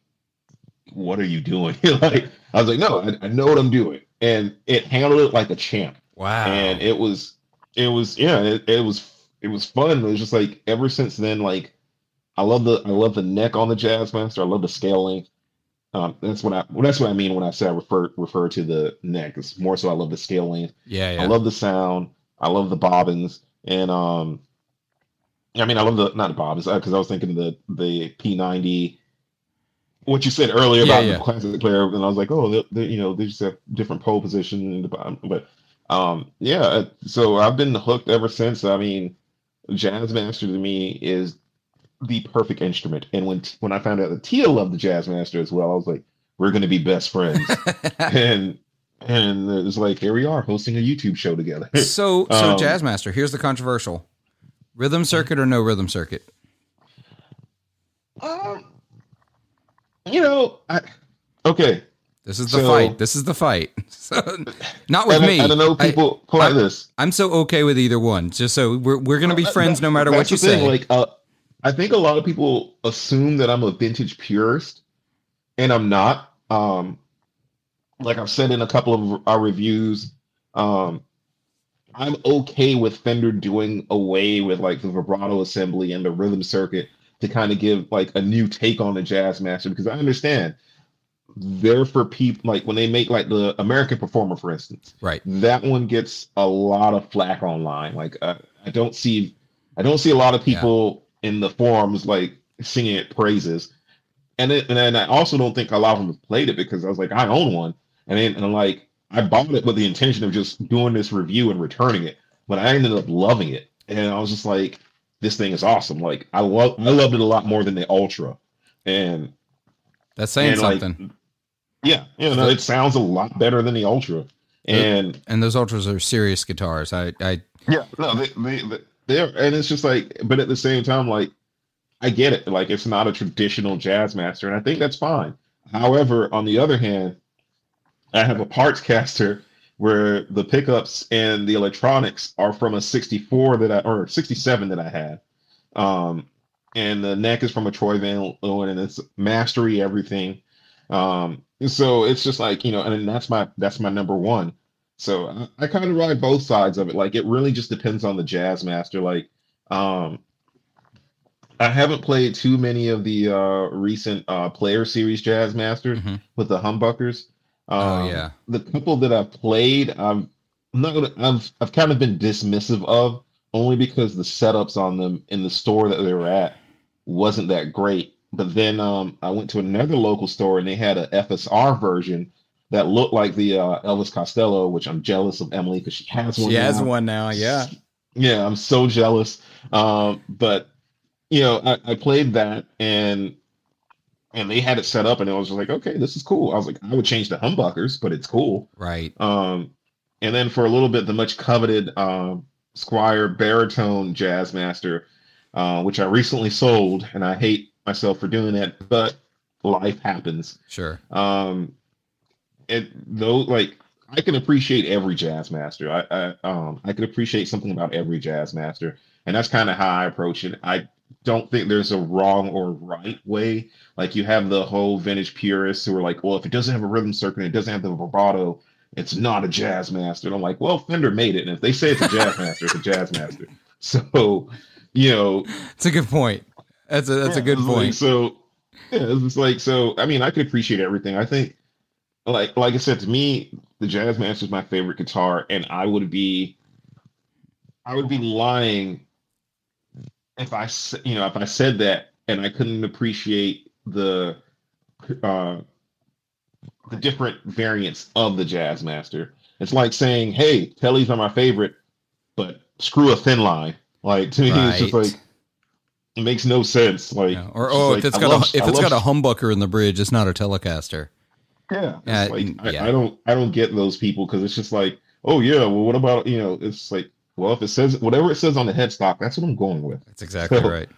"What are you doing?" like I was like, "No, I, I know what I'm doing," and it handled it like a champ. Wow. and it was it was yeah it, it was it was fun. It was just like ever since then like I love the I love the neck on the Jazzmaster. I love the scale length. Um, that's what I well, that's what I mean when I say I refer refer to the neck. It's more so I love the scale length. yeah, yeah. I love the sound. I love the bobbins, and um, I mean, I love the not the bobbins because I was thinking of the the P90. What you said earlier Yeah, about yeah. the classic player, and I was like, oh, they, they, you know, they just have different pole position in the bottom, but um, yeah. uh, So I've been hooked ever since. I mean, Jazzmaster to me is the perfect instrument, and when when I found out that Tia loved the Jazzmaster as well, I was like, we're going to be best friends and and it's like here we are hosting a YouTube show together. so, so Um, Jazzmaster, here's the controversial. Rhythm circuit or no rhythm circuit? um, you know, I okay. This is the So- fight. This is the fight. So, not with I- me. I, don't know people I- this. I'm so okay with either one. Just so we're we're gonna be That- friends no matter what you thing, say. Like, uh, I think a lot of people assume that I'm a vintage purist, and I'm not. Um, like I've said in a couple of our reviews, um, I'm okay with Fender doing away with like the vibrato assembly and the rhythm circuit to kind of give like a new take on the jazz master because I understand they're for people like when they make like the American Performer, for instance right. that one gets a lot of flack online. Like uh, I don't see, I don't see a lot of people in the forums like singing it praises. And it, and then I also don't think a lot of them have played it because I was like, I own one, and then and like I bought it with the intention of just doing this review and returning it, but I ended up loving it, and I was just like, this thing is awesome. Like I love, I loved it a lot more than the Ultra, and That's saying and, like, something. yeah, you know, it sounds a lot better than the Ultra, and and those ultras are serious guitars. I I Yeah, no, they they they- they're and it's just like, but at the same time, like I get it, like it's not a traditional jazz master, and I think that's fine. However, on the other hand, I have a parts caster where the pickups and the electronics are from a 64 that I or 67 that I had. Um and the neck is from a Troy Van Leeuwen and it's mastery everything. Um so it's just like, you know, and that's my that's my number one. So I, I kind of ride both sides of it. Like it really just depends on the jazz master. Like um I haven't played too many of the uh recent uh player series jazz masters Mhm. with the humbuckers. Um, Oh, yeah. The couple that I've played, I've I'm not gonna I've I've kind of been dismissive of only because the setups on them in the store that they were at wasn't that great. But then um I went to another local store and they had a FSR version that looked like the uh, Elvis Costello, which I'm jealous of Emily because she has one. she has now. one now. Yeah. Yeah, I'm so jealous. Um, but you know, I, I played that and and they had it set up and I was just like, okay, this is cool. I was like, I would change the humbuckers, but it's cool. Right. Um, and then for a little bit, the much coveted um, Squier baritone jazz master, uh, which I recently sold, and I hate myself for doing that, but life happens. Sure. Um, it though, like I can appreciate every jazz master. I, I um I can appreciate something about every jazz master, and that's kind of how I approach it. I don't think there's a wrong or right way. Like you have the whole vintage purists who are like, well, if it doesn't have a rhythm circuit, it doesn't have the vibrato, it's not a jazz master. And I'm like, well, Fender made it, and if they say it's a jazz master, it's a jazz master. So, you know, It's a good point. That's a that's a good it's like, point. so yeah, it's like so. I mean, I could appreciate everything. I think, like like I said, to me, the Jazz Master is my favorite guitar, and I would be, I would be lying if I you know if I said that and I couldn't appreciate the uh the different variants of the Jazz Master. It's like saying, "Hey, Telly's are my favorite, but screw a thin line." Like to me, it's just like it makes no sense. Like, Yeah. Or oh, like, if it's I got love- a if I it's got a humbucker in the bridge, it's not a Telecaster. yeah, Yeah, it's like, mm, I, yeah. I don't, I don't get those people because it's just like, oh yeah, well, what about you know? It's like, well, if it says whatever it says on the headstock, that's what I'm going with. That's exactly So- right.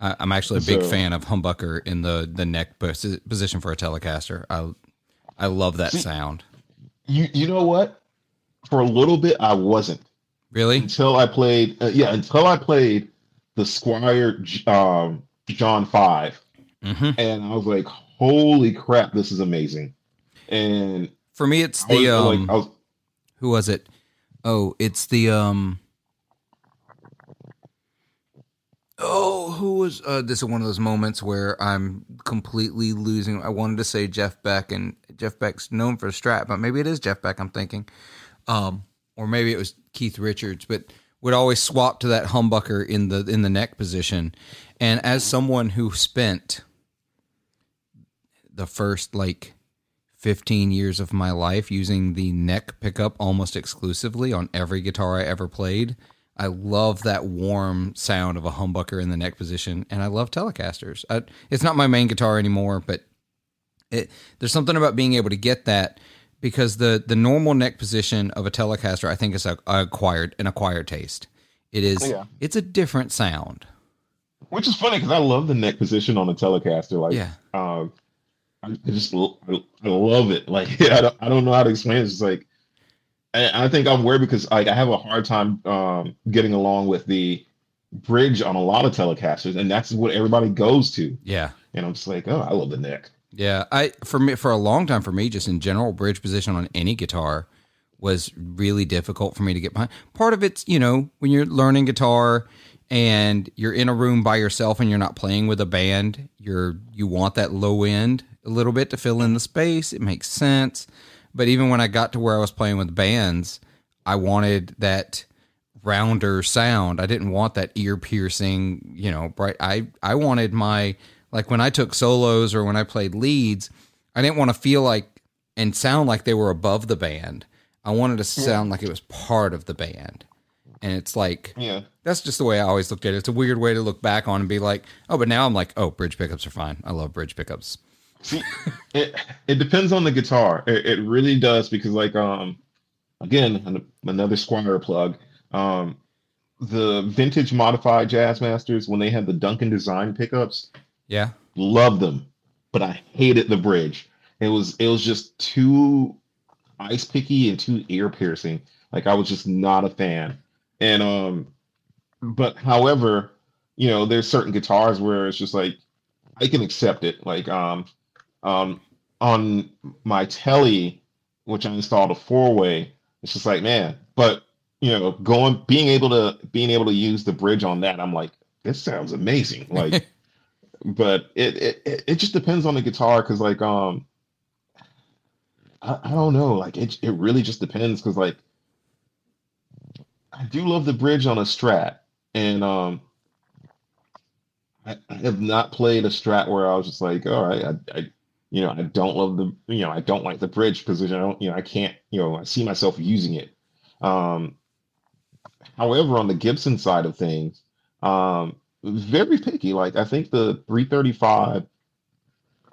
I, I'm actually a big So- fan of humbucker in the the neck position for a Telecaster. I I love that See- sound. You, you know what? For a little bit, I wasn't Really? until I played. Uh, yeah, until I played the Squier um, John Five, hmm and I was like, holy crap, this is amazing. And For me, it's was, the like, um, I was, who was it? Oh, it's the um. Oh, who was uh, this? Is one of those moments where I'm completely losing. I wanted to say Jeff Beck, and Jeff Beck's known for Strat, but maybe it is Jeff Beck. I'm thinking, um, or maybe it was Keith Richards, but would always swap to that humbucker in the in the neck position. And as someone who spent the first like 15 years of my life using the neck pickup almost exclusively on every guitar I ever played. I love that warm sound of a humbucker in the neck position, and I love Telecasters. I, it's not my main guitar anymore, but it, there's something about being able to get that because the the normal neck position of a Telecaster, I think, is a, a acquired an acquired taste. It is. Yeah. It's a different sound. Which is funny because I love the neck position on a Telecaster. Like, yeah. Um, I just I love it. Like I don't, I don't know how to explain it. It's like I, I think I'm weird because like I have a hard time um, getting along with the bridge on a lot of Telecasters, and that's what everybody goes to. Yeah, and I'm just like, oh, I love the neck. Yeah, I for me for a long time for me, just in general, bridge position on any guitar was really difficult for me to get behind. Part of it's you know when you're learning guitar and you're in a room by yourself and you're not playing with a band, you're you want that low end a little bit to fill in the space. It makes sense. But even when I got to where I was playing with bands, I wanted that rounder sound. I didn't want that ear piercing, you know, bright. I I wanted my like when I took solos or when I played leads, I didn't want to feel like and sound like they were above the band. I wanted to sound like it was part of the band. And it's like, yeah, that's just the way I always looked at it. It's a weird way to look back on and be like, oh, but now I'm like, oh, bridge pickups are fine. I love bridge pickups. See, it it depends on the guitar. It, it really does because, like, um, again, another Squier plug. Um, the vintage modified Jazzmasters when they had the Duncan design pickups. Yeah, love them, but I hated the bridge. It was it was just too ice picky and too ear piercing. Like I was just not a fan. And um, but however, you know, there's certain guitars where it's just like I can accept it. Like um, um, on my telly, which I installed a four way, it's just like, man, but you know, going being able to being able to use the bridge on that, I'm like, this sounds amazing. Like, but it, it it just depends on the guitar because like um I, I don't know, like it it really just depends because like I do love the bridge on a strat and um I, I have not played a strat where I was just like, all right, I, I you know, I don't love the, you know, I don't like the bridge position. I don't, you know, I can't, you know, I see myself using it. Um, however, on the Gibson side of things, um, very picky. Like I think the 335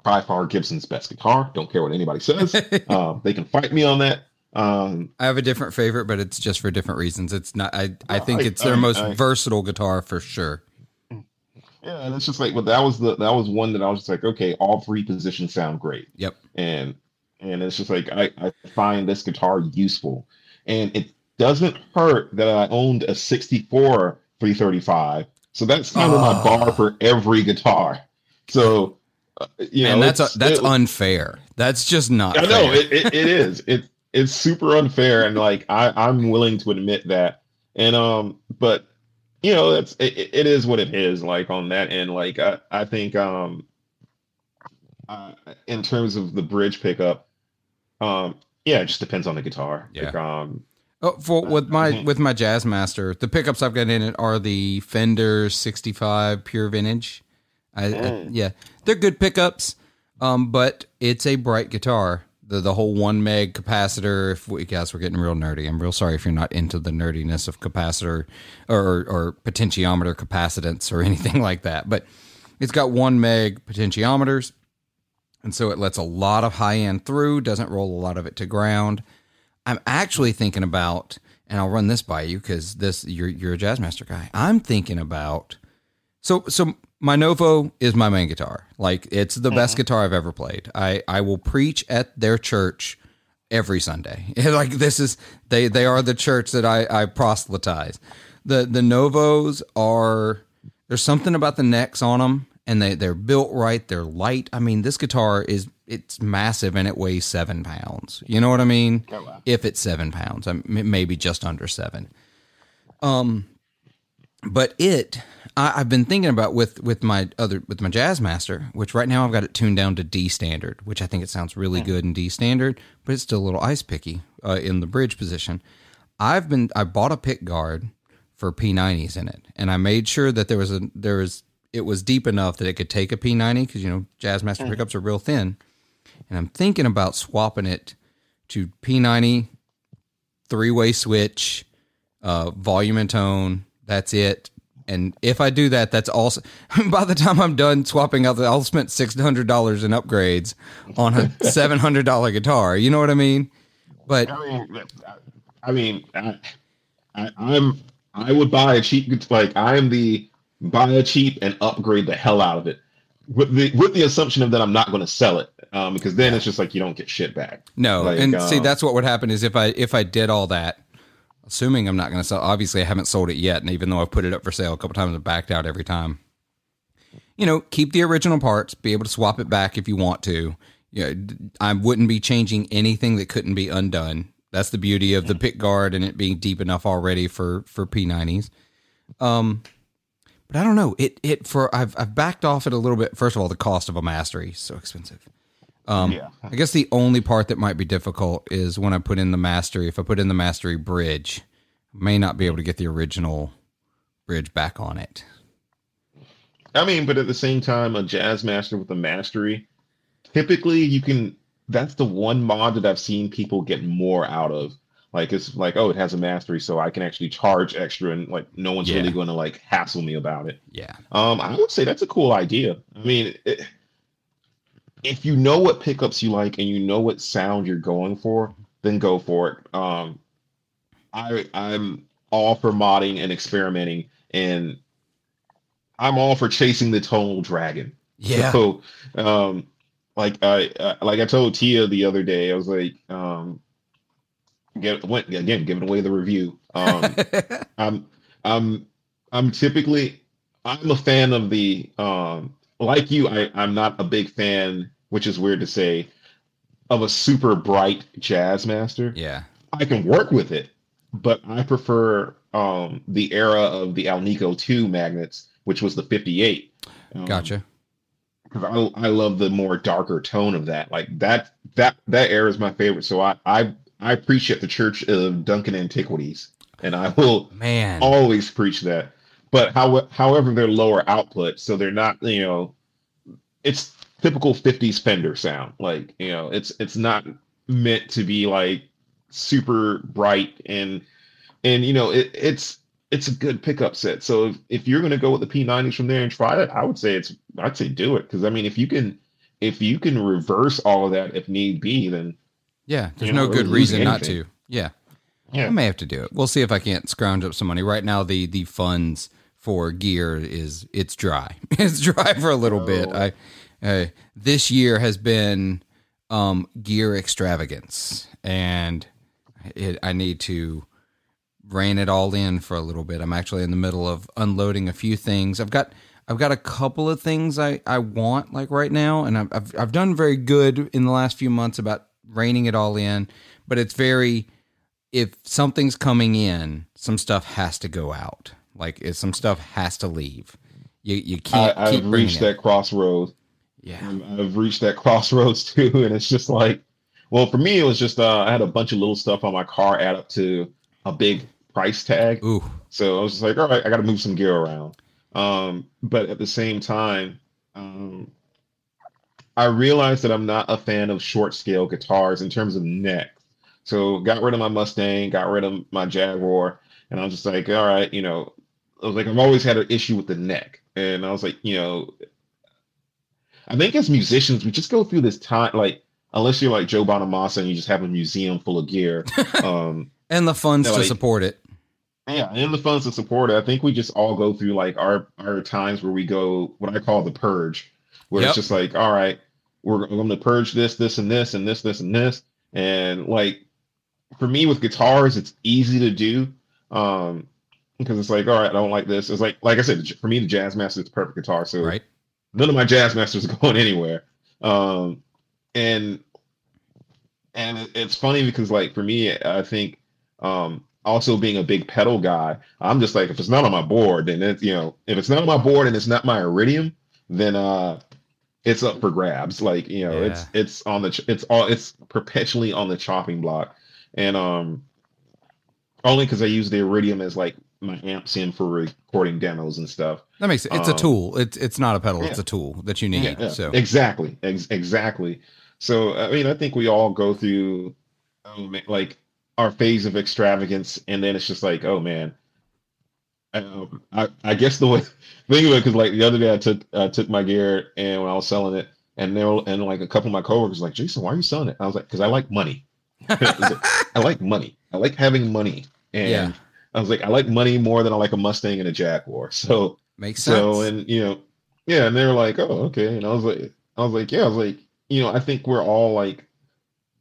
by far Gibson's best guitar. Don't care what anybody says. uh, they can fight me on that. Um, I have a different favorite, but it's just for different reasons. It's not. I I think I, it's their I, most I, versatile guitar for sure. Yeah, and it's just like, well, that was the that was one that I was just like, okay, all three positions sound great. Yep. And and it's just like I, I find this guitar useful, and it doesn't hurt that I owned a '64 335. So that's kind of my ah. bar for every guitar. So uh, you know, and that's a, that's it, unfair. That's just not. I know it, it, it is. It it's super unfair, and like I I'm willing to admit that. And um, but you know, it's it, it is what it is. Like on that end, like I, I think um, uh, in terms of the bridge pickup, um, yeah, it just depends on the guitar. Yeah. Like, um, oh, for with my uh, with my Jazzmaster, the pickups I've got in it are the Fender sixty five Pure Vintage. I, mm. I, yeah, they're good pickups, um, but it's a bright guitar the the whole one meg capacitor. If we guys we're getting real nerdy, I'm real sorry if you're not into the nerdiness of capacitor or or potentiometer capacitance or anything like that. But it's got one meg potentiometers, and so it lets a lot of high end through. Doesn't roll a lot of it to ground. I'm actually thinking about, and I'll run this by you because this you're you're a Jazzmaster guy. I'm thinking about. So so my Novo is my main guitar. Like it's the mm-hmm. best guitar I've ever played. I I will preach at their church every Sunday. like this is they they are the church that I I proselytize. The the Novos are there's something about the necks on them and they they're built right, they're light. I mean, this guitar is it's massive and it weighs seven pounds. You know what I mean? Oh, wow. If it's seven pounds, I'm maybe just under seven. Um, but it, I, I've been thinking about with with my other with my Jazzmaster, which right now I've got it tuned down to D standard, which I think it sounds really good in D standard, but it's still a little ice picky uh, in the bridge position. I've been I bought a pick guard for P90s in it, and I made sure that there was a there was it was deep enough that it could take a P90 because you know Jazzmaster pickups are real thin, and I'm thinking about swapping it to P90 three way switch, uh, volume and tone. That's it. And if I do that, that's also by the time I'm done swapping out, I'll spend six hundred dollars in upgrades on a seven hundred dollar guitar. You know what I mean? But I mean, I mean, I, I, I'm I would buy a cheap like I am the buy a cheap and upgrade the hell out of it with the with the assumption of that I'm not going to sell it um, because then it's just like you don't get shit back. No, Like, and see um, that's what would happen is if I if I did all that, assuming I'm not going to sell. Obviously, I haven't sold it yet, and even though I've put it up for sale a couple times, I've backed out every time. You know, keep the original parts, be able to swap it back if you want to. You know, I wouldn't be changing anything that couldn't be undone. That's the beauty of the pick guard and it being deep enough already for for P90s. Um, but I don't know. It it for I've I've backed off it a little bit. First of all, the cost of a mastery is so expensive. Um, Yeah. I guess the only part that might be difficult is when I put in the mastery. If I put in the mastery bridge, I may not be able to get the original bridge back on it. I mean, but at the same time, a jazz master with a mastery, typically you can. That's the one mod that I've seen people get more out of. Like it's like, oh, it has a mastery, so I can actually charge extra, and like no one's Yeah. really going to like hassle me about it. Yeah, Um, I would say that's a cool idea. I mean, it, if you know what pickups you like and you know what sound you're going for, then go for it. Um, I I'm all for modding and experimenting, and I'm all for chasing the tonal dragon. yeah, So, um, like I uh, like I told Tia the other day, I was like, um, get went again giving away the review. Um, I'm I'm I'm typically I'm a fan of the um like you I I'm not a big fan which is weird to say of a super bright jazz master. yeah, I can work with it, but I prefer um the era of the Alnico 2 magnets which was the 58. Um, gotcha. because I I love the more darker tone of that. Like that that that era is my favorite. So I I I appreciate the Church of Duncan Antiquities, and I will Man, always preach that. But how however they're lower output, so they're not you know, it's typical '50s Fender sound. Like you know, it's it's not meant to be like super bright and and you know it, it's it's a good pickup set. So if, if you're going to go with the P90s from there and try it, I would say it's I'd say do it because I mean if you can if you can reverse all of that if need be, then yeah. There's no know, good reason not to. Yeah. yeah. I may have to do it. We'll see if I can't scrounge up some money. Right now, the the funds for gear is it's dry. it's dry for a little bit. Oh. I uh, this year has been um, gear extravagance, and it, I need to rein it all in for a little bit. I'm actually in the middle of unloading a few things. I've got I've got a couple of things I, I want like right now, and I've, I've I've done very good in the last few months about reining it all in. But it's very if something's coming in, some stuff has to go out. Like some stuff has to leave. You you can't keep I've reached that crossroad. Yeah, I've I've reached that crossroads too, and it's just like, well, for me, it was just uh, I had a bunch of little stuff on my car add up to a big price tag. ooh, So I was just like, all right, I got to move some gear around. Um, but at the same time, um, I realized that I'm not a fan of short scale guitars in terms of neck. So got rid of my Mustang, got rid of my Jaguar, and I was just like, all right, you know, I was like, I've always had an issue with the neck, and I was like, you know, I think as musicians, we just go through this time, like unless you're like Joe Bonamassa and you just have a museum full of gear. Um, and the funds No, to like- support it. yeah, and the funds to support it. I think we just all go through like our our times where we go what I call the purge, where Yep. it's just like, all right, we're going to purge this, this, and this, and this, this, and this, and like for me with guitars, it's easy to do, um, because it's like, all right, I don't like this. It's like, like I said, for me, the Jazz Master is the perfect guitar. So Right. None of my Jazz Masters are going anywhere. Um, and and it's funny because like for me, I think um also being a big pedal guy, I'm just like if it's not on my board, then it's you know if it's not on my board and it's not my iridium, then uh it's up for grabs. Like you know, yeah. it's it's on the it's all it's perpetually on the chopping block, and um only because I use the iridium as like my amps in for recording demos and stuff. That makes sense. It's um, a tool. It's it's not a pedal. Yeah. It's a tool that you need. Yeah, yeah. So exactly, Ex- exactly. So I mean, I think we all go through um, like our phase of extravagance, and then it's just like, oh man. Um, I, I guess the way think of it because like the other day I took I took my gear and when I was selling it and they were, and like a couple of my coworkers like Jason why are you selling it I was like because I like money I, I like money I like having money and yeah. I was like I like money more than I like a Mustang and a Jaguar so makes sense so and you know yeah and they were like oh okay and I was like I was like yeah I was like you know I think we're all like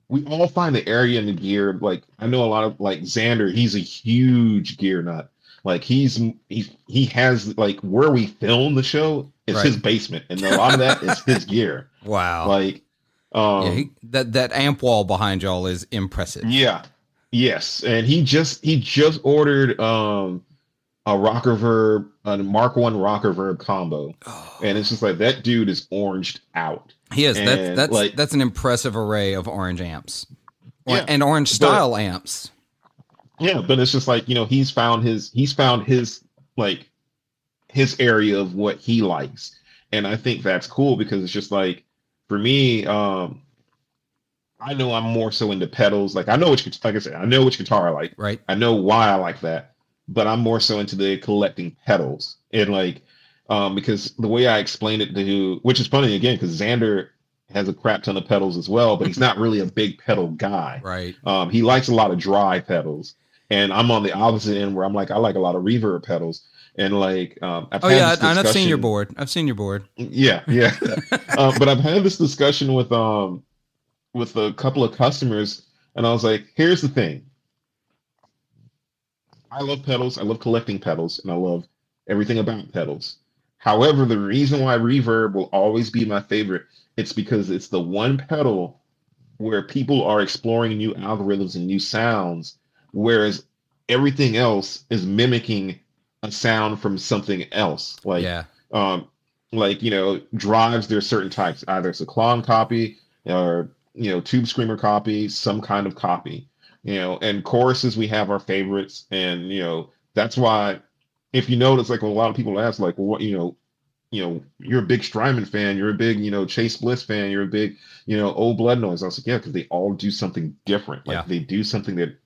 we all find the area in the gear. Like I know a lot of like Xander, he's a huge gear nut. Like he's he he has like where we film the show is right. his basement, and a lot of that is his gear. Wow. Like um yeah, he, that that amp wall behind y'all is impressive. Yeah. Yes, and he just he just ordered um a Rockerverb, a Mark One Rockerverb combo, oh. and it's just like that dude is oranged out. He is. that's that's like, that's an impressive array of orange amps, yeah, and orange style but, amps. Yeah, but it's just like you know he's found his he's found his like his area of what he likes, and I think that's cool because it's just like for me, um, I know I'm more so into pedals. Like I know which like I said, I know which guitar I like. Right. I know why I like that, but I'm more so into the collecting pedals and like um, because the way I explained it to, who, which is funny again, because Xander has a crap ton of pedals as well, but he's not really a big pedal guy. Right. Um, he likes a lot of dry pedals, and I'm on the opposite end where I'm like, I like a lot of reverb pedals, and like, um, I've oh yeah, I've seen your board. I've seen your board. Yeah, yeah. um, but I've had this discussion with um with a couple of customers, and I was like, here's the thing. I love pedals. I love collecting pedals, and I love everything about pedals. However, the reason why reverb will always be my favorite, it's because it's the one pedal where people are exploring new algorithms and new sounds, whereas everything else is mimicking a sound from something else. Like, yeah. um, like you know, drives. There's certain types. Either it's a clone copy or you know, tube screamer copy, some kind of copy. You know, and choruses we have our favorites, and you know that's why if you notice, like a lot of people ask, like, well, what you know, you know, you're a big Strymon fan, you're a big, you know, Chase Bliss fan, you're a big, you know, old blood noise. I was like, yeah, because they all do something different. Like yeah. they do something that,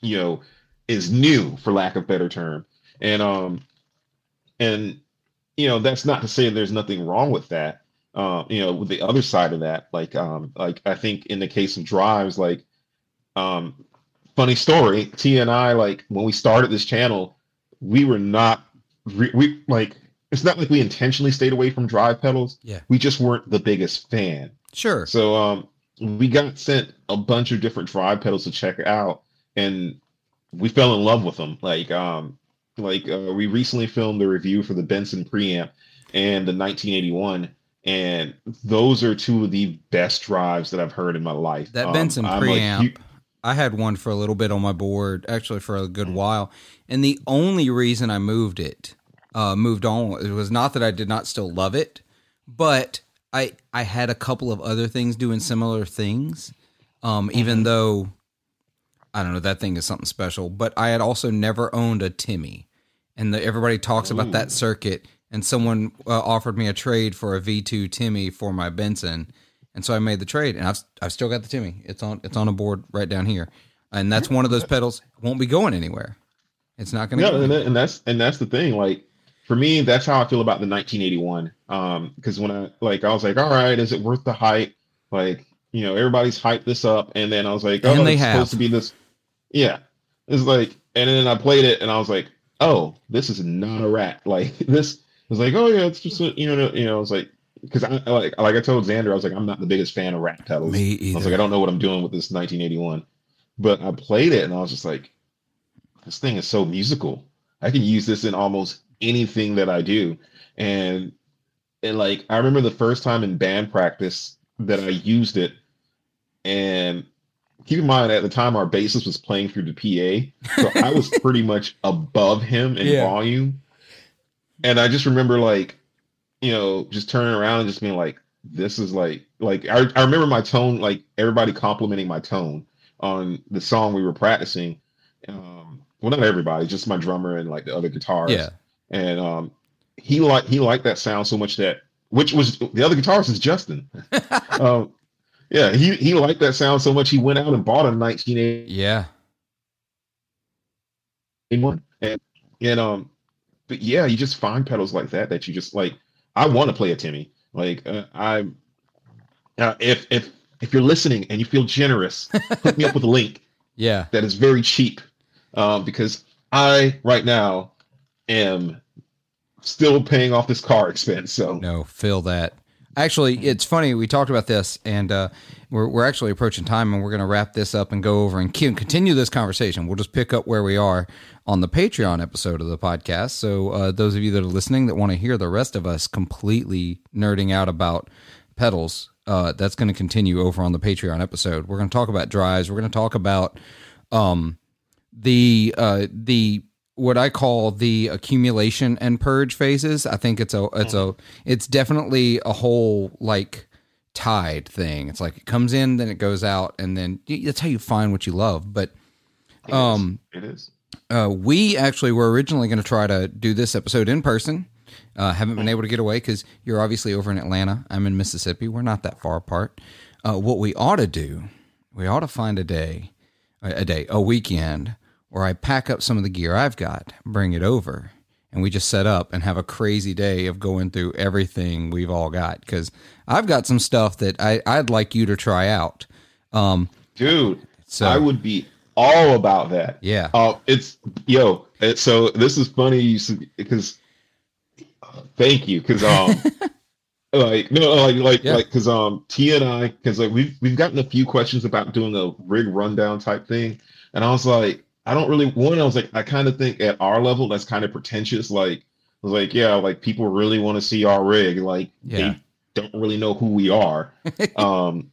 you know, is new for lack of better term. And um and you know, that's not to say there's nothing wrong with that. Uh, you know, with the other side of that, like um, like I think in the case of drives, like um funny story, T and I, like when we started this channel, we were not re- we like it's not like we intentionally stayed away from drive pedals. Yeah. We just weren't the biggest fan. Sure. So um we got sent a bunch of different drive pedals to check out and we fell in love with them. Like um like uh, we recently filmed a review for the Benson preamp and the 1981 and those are two of the best drives that I've heard in my life. That um, Benson preamp I had one for a little bit on my board, actually for a good while, and the only reason I moved it, uh, moved on, it was not that I did not still love it, but I I had a couple of other things doing similar things. Um, mm-hmm. even though I don't know that thing is something special, but I had also never owned a Timmy, and the, everybody talks Ooh. about that circuit. And someone uh, offered me a trade for a V2 Timmy for my Benson and so I made the trade, and I've I've still got the Timmy. It's on it's on a board right down here, and that's one of those pedals won't be going anywhere. It's not going to. Yeah, and, that, and that's and that's the thing. Like for me, that's how I feel about the 1981. Um, because when I like, I was like, all right, is it worth the hype? Like, you know, everybody's hyped this up, and then I was like, oh, and it's have. supposed to be this. Yeah, it's like, and then I played it, and I was like, oh, this is not a rat. Like this was like, oh yeah, it's just a, you know, you know, it's like because I like like I told Xander, I was like, I'm not the biggest fan of rat pedals. Me either. I was like, I don't know what I'm doing with this 1981, but I played it and I was just like, this thing is so musical. I can use this in almost anything that I do, and and like I remember the first time in band practice, that I used it, and keep in mind at the time our bassist was playing through the PA, so I was pretty much above him in Yeah. volume, and I just remember like, you know, just turning around and just being like, "This is like like I I remember my tone, like everybody complimenting my tone on the song we were practicing." Um, well, not everybody, just my drummer and like the other guitarists Yeah. and um, he liked he liked that sound so much that which was the other guitarist is Justin. um, yeah, he he liked that sound so much he went out and bought a 1980 Yeah. and and um, but yeah, you just find pedals like that that you just like. I want to play a Timmy. Like uh, I, uh, if if if you're listening and you feel generous, hook me up with a link Yeah. that is very cheap, um, because I right now am still paying off this car expense. So No, feel that. Actually, it's funny. We talked about this, and uh, we're we're actually approaching time, and we're going to wrap this up and go over and continue this conversation. We'll just pick up where we are on the Patreon episode of the podcast. So, uh, those of you that are listening that want to hear the rest of us completely nerding out about pedals, uh, that's going to continue over on the Patreon episode. We're going to talk about drives. We're going to talk about um, the uh, the what I call the accumulation and purge phases. I think it's a it's a it's definitely a whole like tide thing. It's like it comes in, then it goes out, and then that's how you find what you love. But it is. Um, it is. uh, we actually were originally going to try to do this episode in person. Uh, haven't been able to get away because you're obviously over in Atlanta. I'm in Mississippi. We're not that far apart. Uh, what we ought to do, we ought to find a day, a a day, a weekend where I pack up some of the gear I've got, bring it over, and we just set up and have a crazy day of going through everything we've all got. Because I've got some stuff that I, I'd like you to try out. Um, dude. So- I would be all about that. yeah, Uh, it's yo. It, so this is funny because thank you because um like no like like Yeah. like because um Tia and I because like we've we've gotten a few questions about doing a rig rundown type thing and I was like I don't really one I was like I kind of think at our level that's kind of pretentious like I was like yeah like people really want to see our rig like Yeah. they don't really know who we are um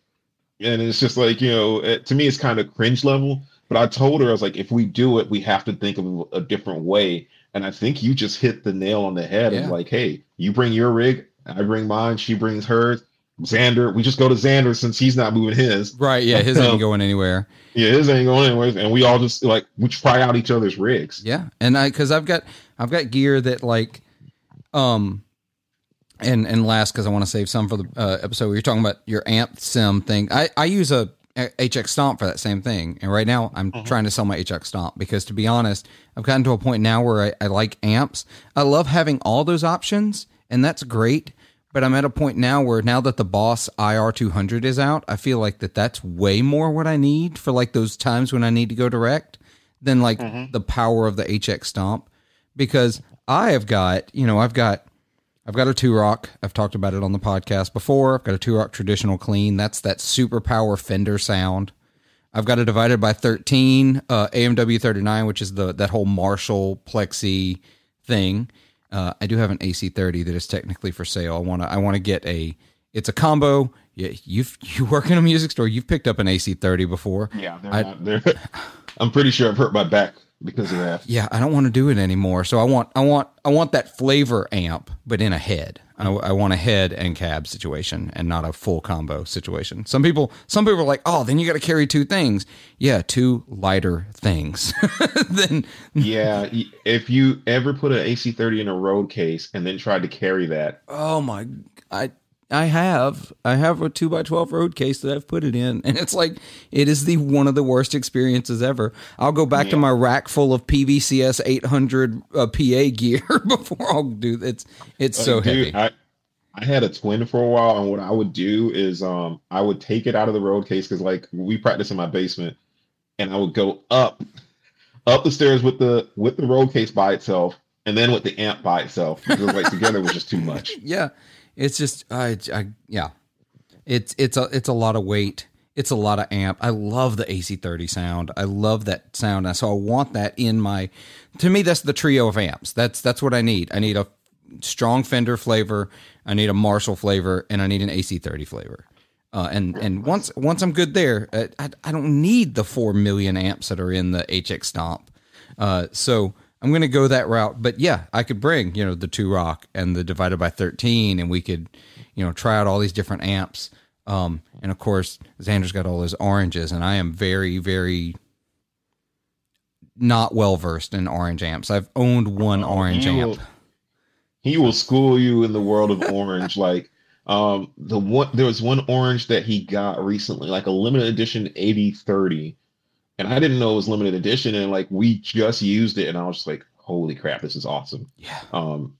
and it's just like you know it, to me it's kind of cringe level but i told her i was like if we do it we have to think of a different way and i think you just hit the nail on the head Yeah. of like hey you bring your rig i bring mine she brings hers xander we just go to xander since he's not moving his right. Yeah, his ain't going anywhere. yeah his ain't going anywhere. and we all just like we try out each other's rigs Yeah, and I because I've got I've got gear that like, um, and and last because I want to save some for the uh, episode where you're talking about your amp sim thing. I I use a, a HX Stomp for that same thing, and right now I'm trying to sell my HX Stomp because to be honest, I've gotten to a point now where I, I like amps. I love having all those options, and that's great. But I'm at a point now where now that the Boss IR200 is out, I feel like that that's way more what I need for like those times when I need to go direct than like the power of the HX Stomp because I have got, you know, I've got I've got a Two-Rock. I've talked about it on the podcast before. I've got a Two-Rock traditional clean. That's that super power Fender sound. I've got a divided by 13 uh, AMW 39, which is the that whole Marshall plexi thing. Uh, I do have an AC30 that is technically for sale. I want to I want to get a it's a combo. Yeah, you've you work in a music store. You've picked up an AC30 before. yeah they're I- not, they're, i'm pretty sure i've hurt my back because of that yeah, I don't want to do it anymore. So I want, I want, I want that flavor amp, but in a head. I, I want a head and cab situation, and not a full combo situation. Some people, some people are like, oh, then you got to carry two things. Yeah, two lighter things. then yeah if you ever put an ac30 in a road case and then tried to carry that oh my, I. I have I have a two x twelve road case that I've put it in, and it's like it is the one of the worst experiences ever. I'll go back to my rack full of Peavey CS eight hundred uh, PA gear before I'll do it's it's so dude, heavy. I, I had a twin for a while, and what I would do is um I would take it out of the road case because like we practice in my basement, and I would go up up the stairs with the with the road case by itself, and then with the amp by itself because like together was just too much. yeah it's just I, I yeah. It's it's a it's a lot of weight. It's a lot of amp. I love the ac30 sound. I love that sound. So i want that in my to me that's the trio of amps. That's that's what i need. I need a strong fender flavor i need a marshall flavor and i need an ac30 flavor. Uh, and and once once I'm good there, uh, I, I don't need the four million amps that are in the HX Stomp. Uh, so I'm going to go that route. But yeah, I could bring you know the Two-Rock and the divided by thirteen, and we could you know try out all these different amps. Um, and of course, Xander's got all his oranges, and I am very very not well versed in orange amps. I've owned one orange he amp. Will, he will school you in the world of orange. like um, the one there was one orange that he got recently, like a limited edition 8030. And I didn't know it was limited edition, and like we just used it, and I was just like, "Holy crap, this is awesome!" Yeah. Um,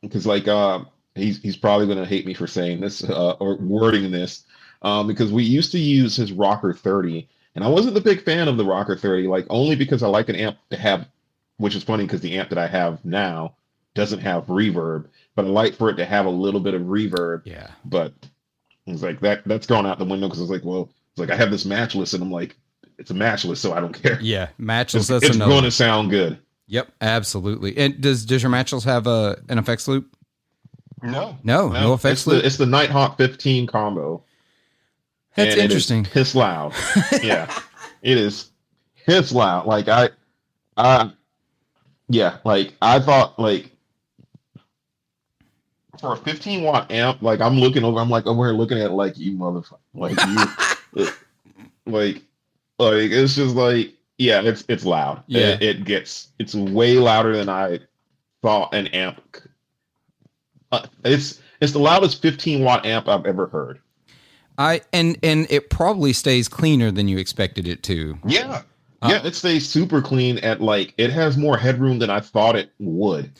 because like uh, he's he's probably gonna hate me for saying this uh, or wording this, um, because we used to use his Rocker 30, and I wasn't the big fan of the Rocker 30, like only because I like an amp to have, which is funny because the amp that I have now doesn't have reverb, but I like for it to have a little bit of reverb. Yeah. But it's like that that's gone out the window because it's like, well, it's like I have this matchless, and I'm like, it's a matchless, so I don't care. Yeah, matchless. It's, That's it's going to sound good. Yep, absolutely. And does does your matchless have a an effects loop? No, No, no effects it's loop. The, it's the Nighthawk 15 combo. That's and it is interesting. piss loud. yeah, it is piss loud. Like I, I, yeah, like I thought, like for a 15 watt amp, like I'm looking over, I'm like over here looking at like you motherfucker, like you, like, like it's just like, yeah, it's it's loud. Yeah. it, it gets it's way louder than I thought an amp. Uh, it's it's the loudest 15 watt amp I've ever heard. I and and it probably stays cleaner than you expected it to. Yeah. Uh, yeah, it stays super clean at like it has more headroom than I thought it would.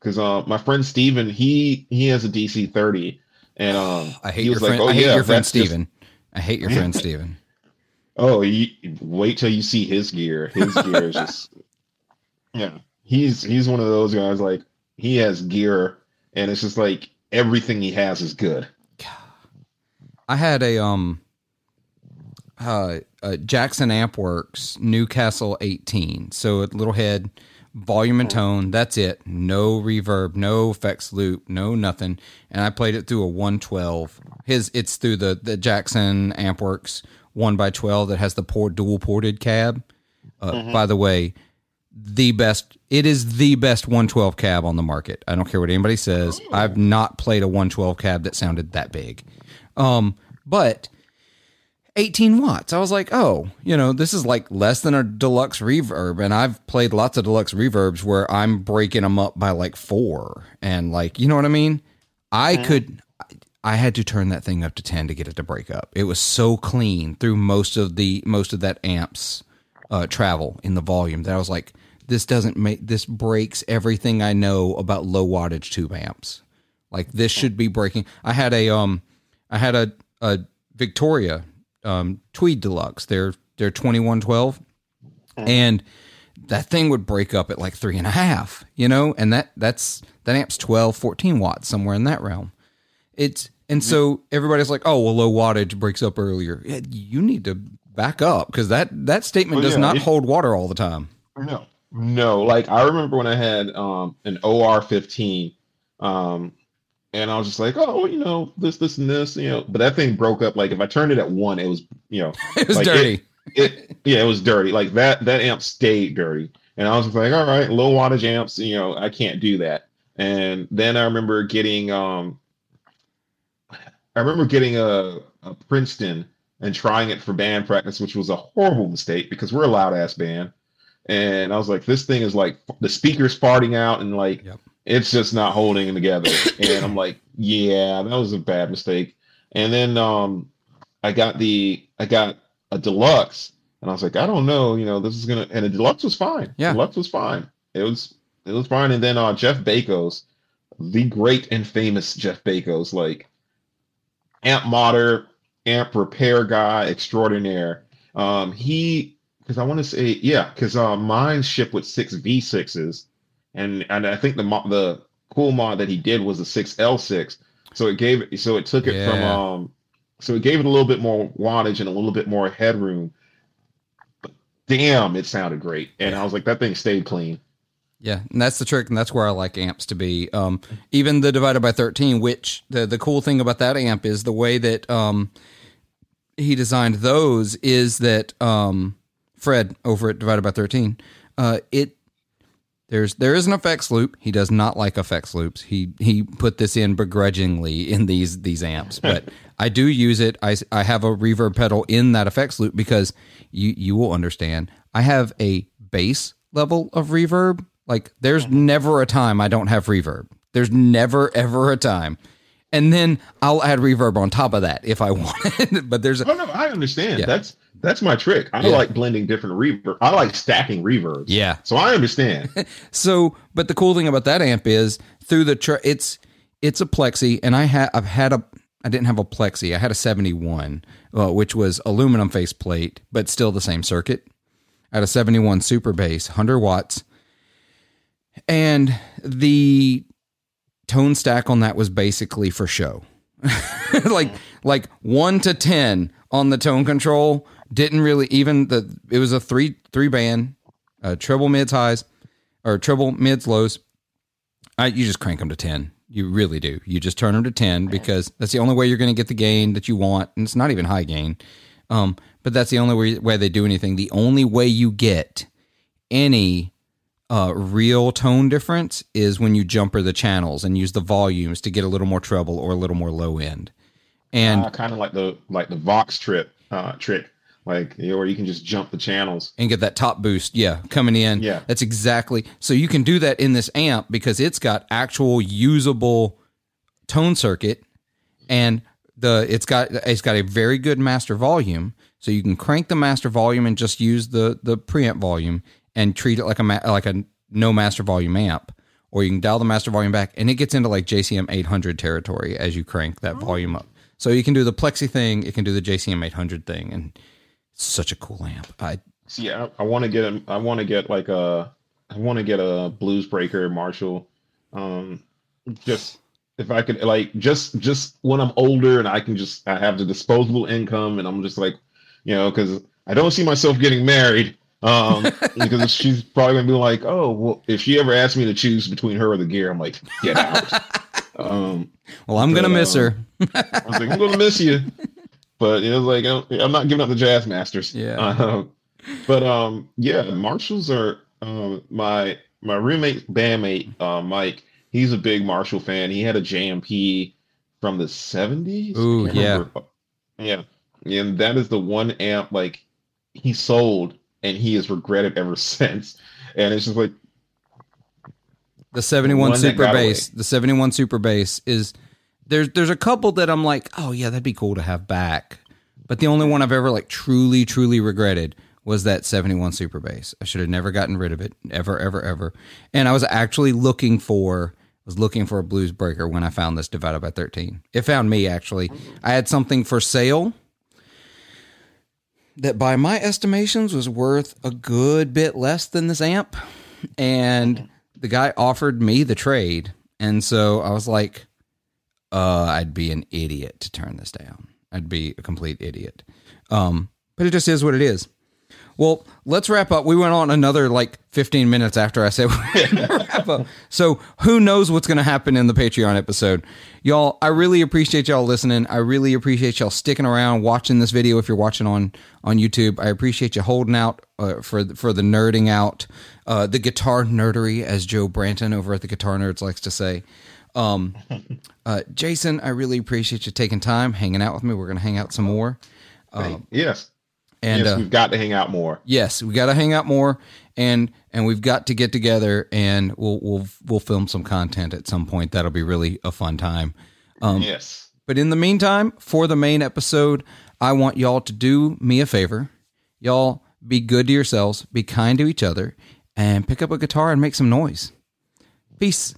Cause uh my friend Steven, he he has a DC 30 and um I hate he your like, friend. "Oh, I hate yeah, your friend just- Steven. I hate your friend Steven. Oh, you, wait till you see his gear. His gear is just Yeah. He's he's one of those guys like he has gear and it's just like everything he has is good. I had a um uh, uh Jackson Ampworks Newcastle 18. So a little head, volume and tone, that's it. No reverb, no effects loop, no nothing. And I played it through a 112. His it's through the the Jackson Ampworks 1 by 12 that has the port dual ported cab. Uh, by the way, the best it is the best 112 cab on the market. I don't care what anybody says. I've not played a 112 cab that sounded that big. Um, but 18 watts. I was like, oh, you know, this is like less than a deluxe reverb. And I've played lots of deluxe reverbs where I'm breaking them up by like four. And like, you know what I mean? I could, I had to turn that thing up to 10 to get it to break up. It was so clean through most of the, most of that amps uh, travel in the volume that I was like, this doesn't make, this breaks everything I know about low wattage tube amps. Like this should be breaking. I had a, um, I had a, a Victoria um, Tweed Deluxe. They're they're twenty one twelve, and that thing would break up at like three and a half. You know, and that that's that amp's 12, 14 watts somewhere in that realm. It's and so everybody's like, oh well, low wattage breaks up earlier. Yeah, you need to back up because that that statement Well, does yeah, not it- hold water all the time. No, no. Like I remember when I had um an OR fifteen, um, and I was just like, oh, you know, this, this, and this, you know. But that thing broke up. Like if I turned it at one, it was, you know, It was Like, dirty. it, yeah, it was dirty. Like that, that amp stayed dirty. And I was just like, all right, low wattage amps, you know, I can't do that. And then I remember getting, um, I remember getting a, a Princeton and trying it for band practice, which was a horrible mistake because we're a loud ass band. And I was like, this thing is like the speakers farting out and like Yep. it's just not holding together. and I'm like, yeah, that was a bad mistake. And then um I got the I got a deluxe and I was like, I don't know, you know, this is gonna and the deluxe was fine. Yeah. Deluxe was fine. It was it was fine. And then uh Jeff Bakos, the great and famous Jeff Bakos, like amp modder, amp repair guy extraordinaire. Um he because I want to say yeah, because uh mine shipped with six V sixes, and and I think the mo- the cool mod that he did was a six L six, so it gave it so it took it from um so it gave it a little bit more wattage and a little bit more headroom. But damn, it sounded great, and I was like that thing stayed clean. Yeah, and that's the trick, and that's where I like amps to be. Um, even the divided by thirteen, which the the cool thing about that amp is the way that um, he designed those is that um, Fred over at Divided by Thirteen, uh, it there's there is an effects loop. He does not like effects loops. He he put this in begrudgingly in these these amps, but I do use it. I I have a reverb pedal in that effects loop because you you will understand. I have a bass level of reverb. Like there's never a time I don't have reverb. There's never ever a time. And then I'll add reverb on top of that if I want it. but there's a, Oh no, I understand. Yeah. That's that's my trick. I Yeah. like blending different reverb. I like stacking reverbs. yeah. So I understand. So, but the cool thing about that amp is through the tr- it's it's a plexi, and I had I've had a I didn't have a plexi. I had a seventy one, uh, which was aluminum faceplate, but still the same circuit. I had a seventy one super bass, hundred watts, and the tone stack on that was basically for show. like like one to ten on the tone control didn't really even the it was a three three band uh, treble mids highs or treble mids lows. I, you just crank them to 10. You really do. You just turn them to 10 because that's the only way you're going to get the gain that you want. And it's not even high gain. Um, but that's the only way, way they do anything. The only way you get any uh, real tone difference is when you jumper the channels and use the volumes to get a little more treble or a little more low end. And uh, kind of like the like the Vox trip uh, trick, like where you can just jump the channels. and get that top boost. Yeah, coming in. Yeah. that's exactly. So you can do that in this amp because it's got actual usable tone circuit, and the it's got it's got a very good master volume. So you can crank the master volume and just use the the preamp volume and treat it like a ma- like a no master volume amp. Or you can dial the master volume back, and it gets into like JCM 800 territory as you crank that volume up. So you can do the plexi thing, it can do the JCM 800 thing, and it's such a cool amp. I See, I, I want to get a, I want to get like a, I want to get a blues breaker Marshall. Um, just if I could, like, just just when I'm older and I can just I have the disposable income and I'm just like, you know, because I don't see myself getting married. Um, because she's probably gonna be like, oh, well, if she ever asks me to choose between her or the gear, I'm like, get out. um, Well, I'm gonna miss her. I was like, I'm gonna miss you, but it was like I'm I'm not giving up the Jazz Masters. Yeah. Uh, but um, yeah, Marshalls are um my my roommate bandmate uh, Mike. He's a big Marshall fan. He had a JMP from the 70s. I Ooh, yeah. remember. yeah, and that is the one amp like he sold and he has regretted ever since. And it's just like The 71 one that super got bass. The 71 super bass is there's there's a couple that I'm like, "Oh yeah, that'd be cool to have back." But the only one I've ever like truly truly regretted was that 71 super bass. I should have never gotten rid of it ever ever ever. And I was actually looking for was looking for a blues breaker when I found this divided by 13. It found me actually. I had something for sale that by my estimations was worth a good bit less than this amp and the guy offered me the trade. And so i was like uh i'd be an idiot to turn this down. I'd be a complete idiot. Um but it just is what it is well let's wrap up. We went on another like 15 minutes after i said we were gonna wrap up. So who knows what's going to happen in the patreon episode. Y'all i really appreciate y'all listening. I really appreciate y'all sticking around watching this video if you're watching on on youtube. I appreciate you holding out uh, for for the nerding out uh, the guitar nerdery as joe branton over at the guitar nerds likes to say. Um, uh, jason i really appreciate you taking time hanging out with me. We're going to hang out some more. Hey, yes, and yes, uh, we've got to hang out more. yes, we got to hang out more, and and we've got to get together, and we'll we'll we'll film some content at some point. That'll be really a fun time. Um, yes. But in the meantime, for the main episode, I want y'all to do me a favor. Y'all be good to yourselves, be kind to each other, and pick up a guitar and make some noise. Peace.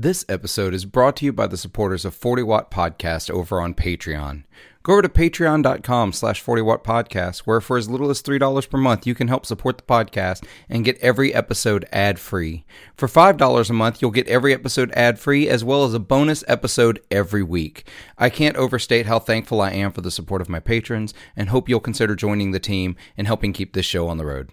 This episode is brought to you by the supporters of 40 Watt Podcast over on Patreon. Go over to patreon.com slash 40 watt podcast, where for as little as $3 per month, you can help support the podcast and get every episode ad free. For $5 a month, you'll get every episode ad free as well as a bonus episode every week. I can't overstate how thankful I am for the support of my patrons and hope you'll consider joining the team and helping keep this show on the road.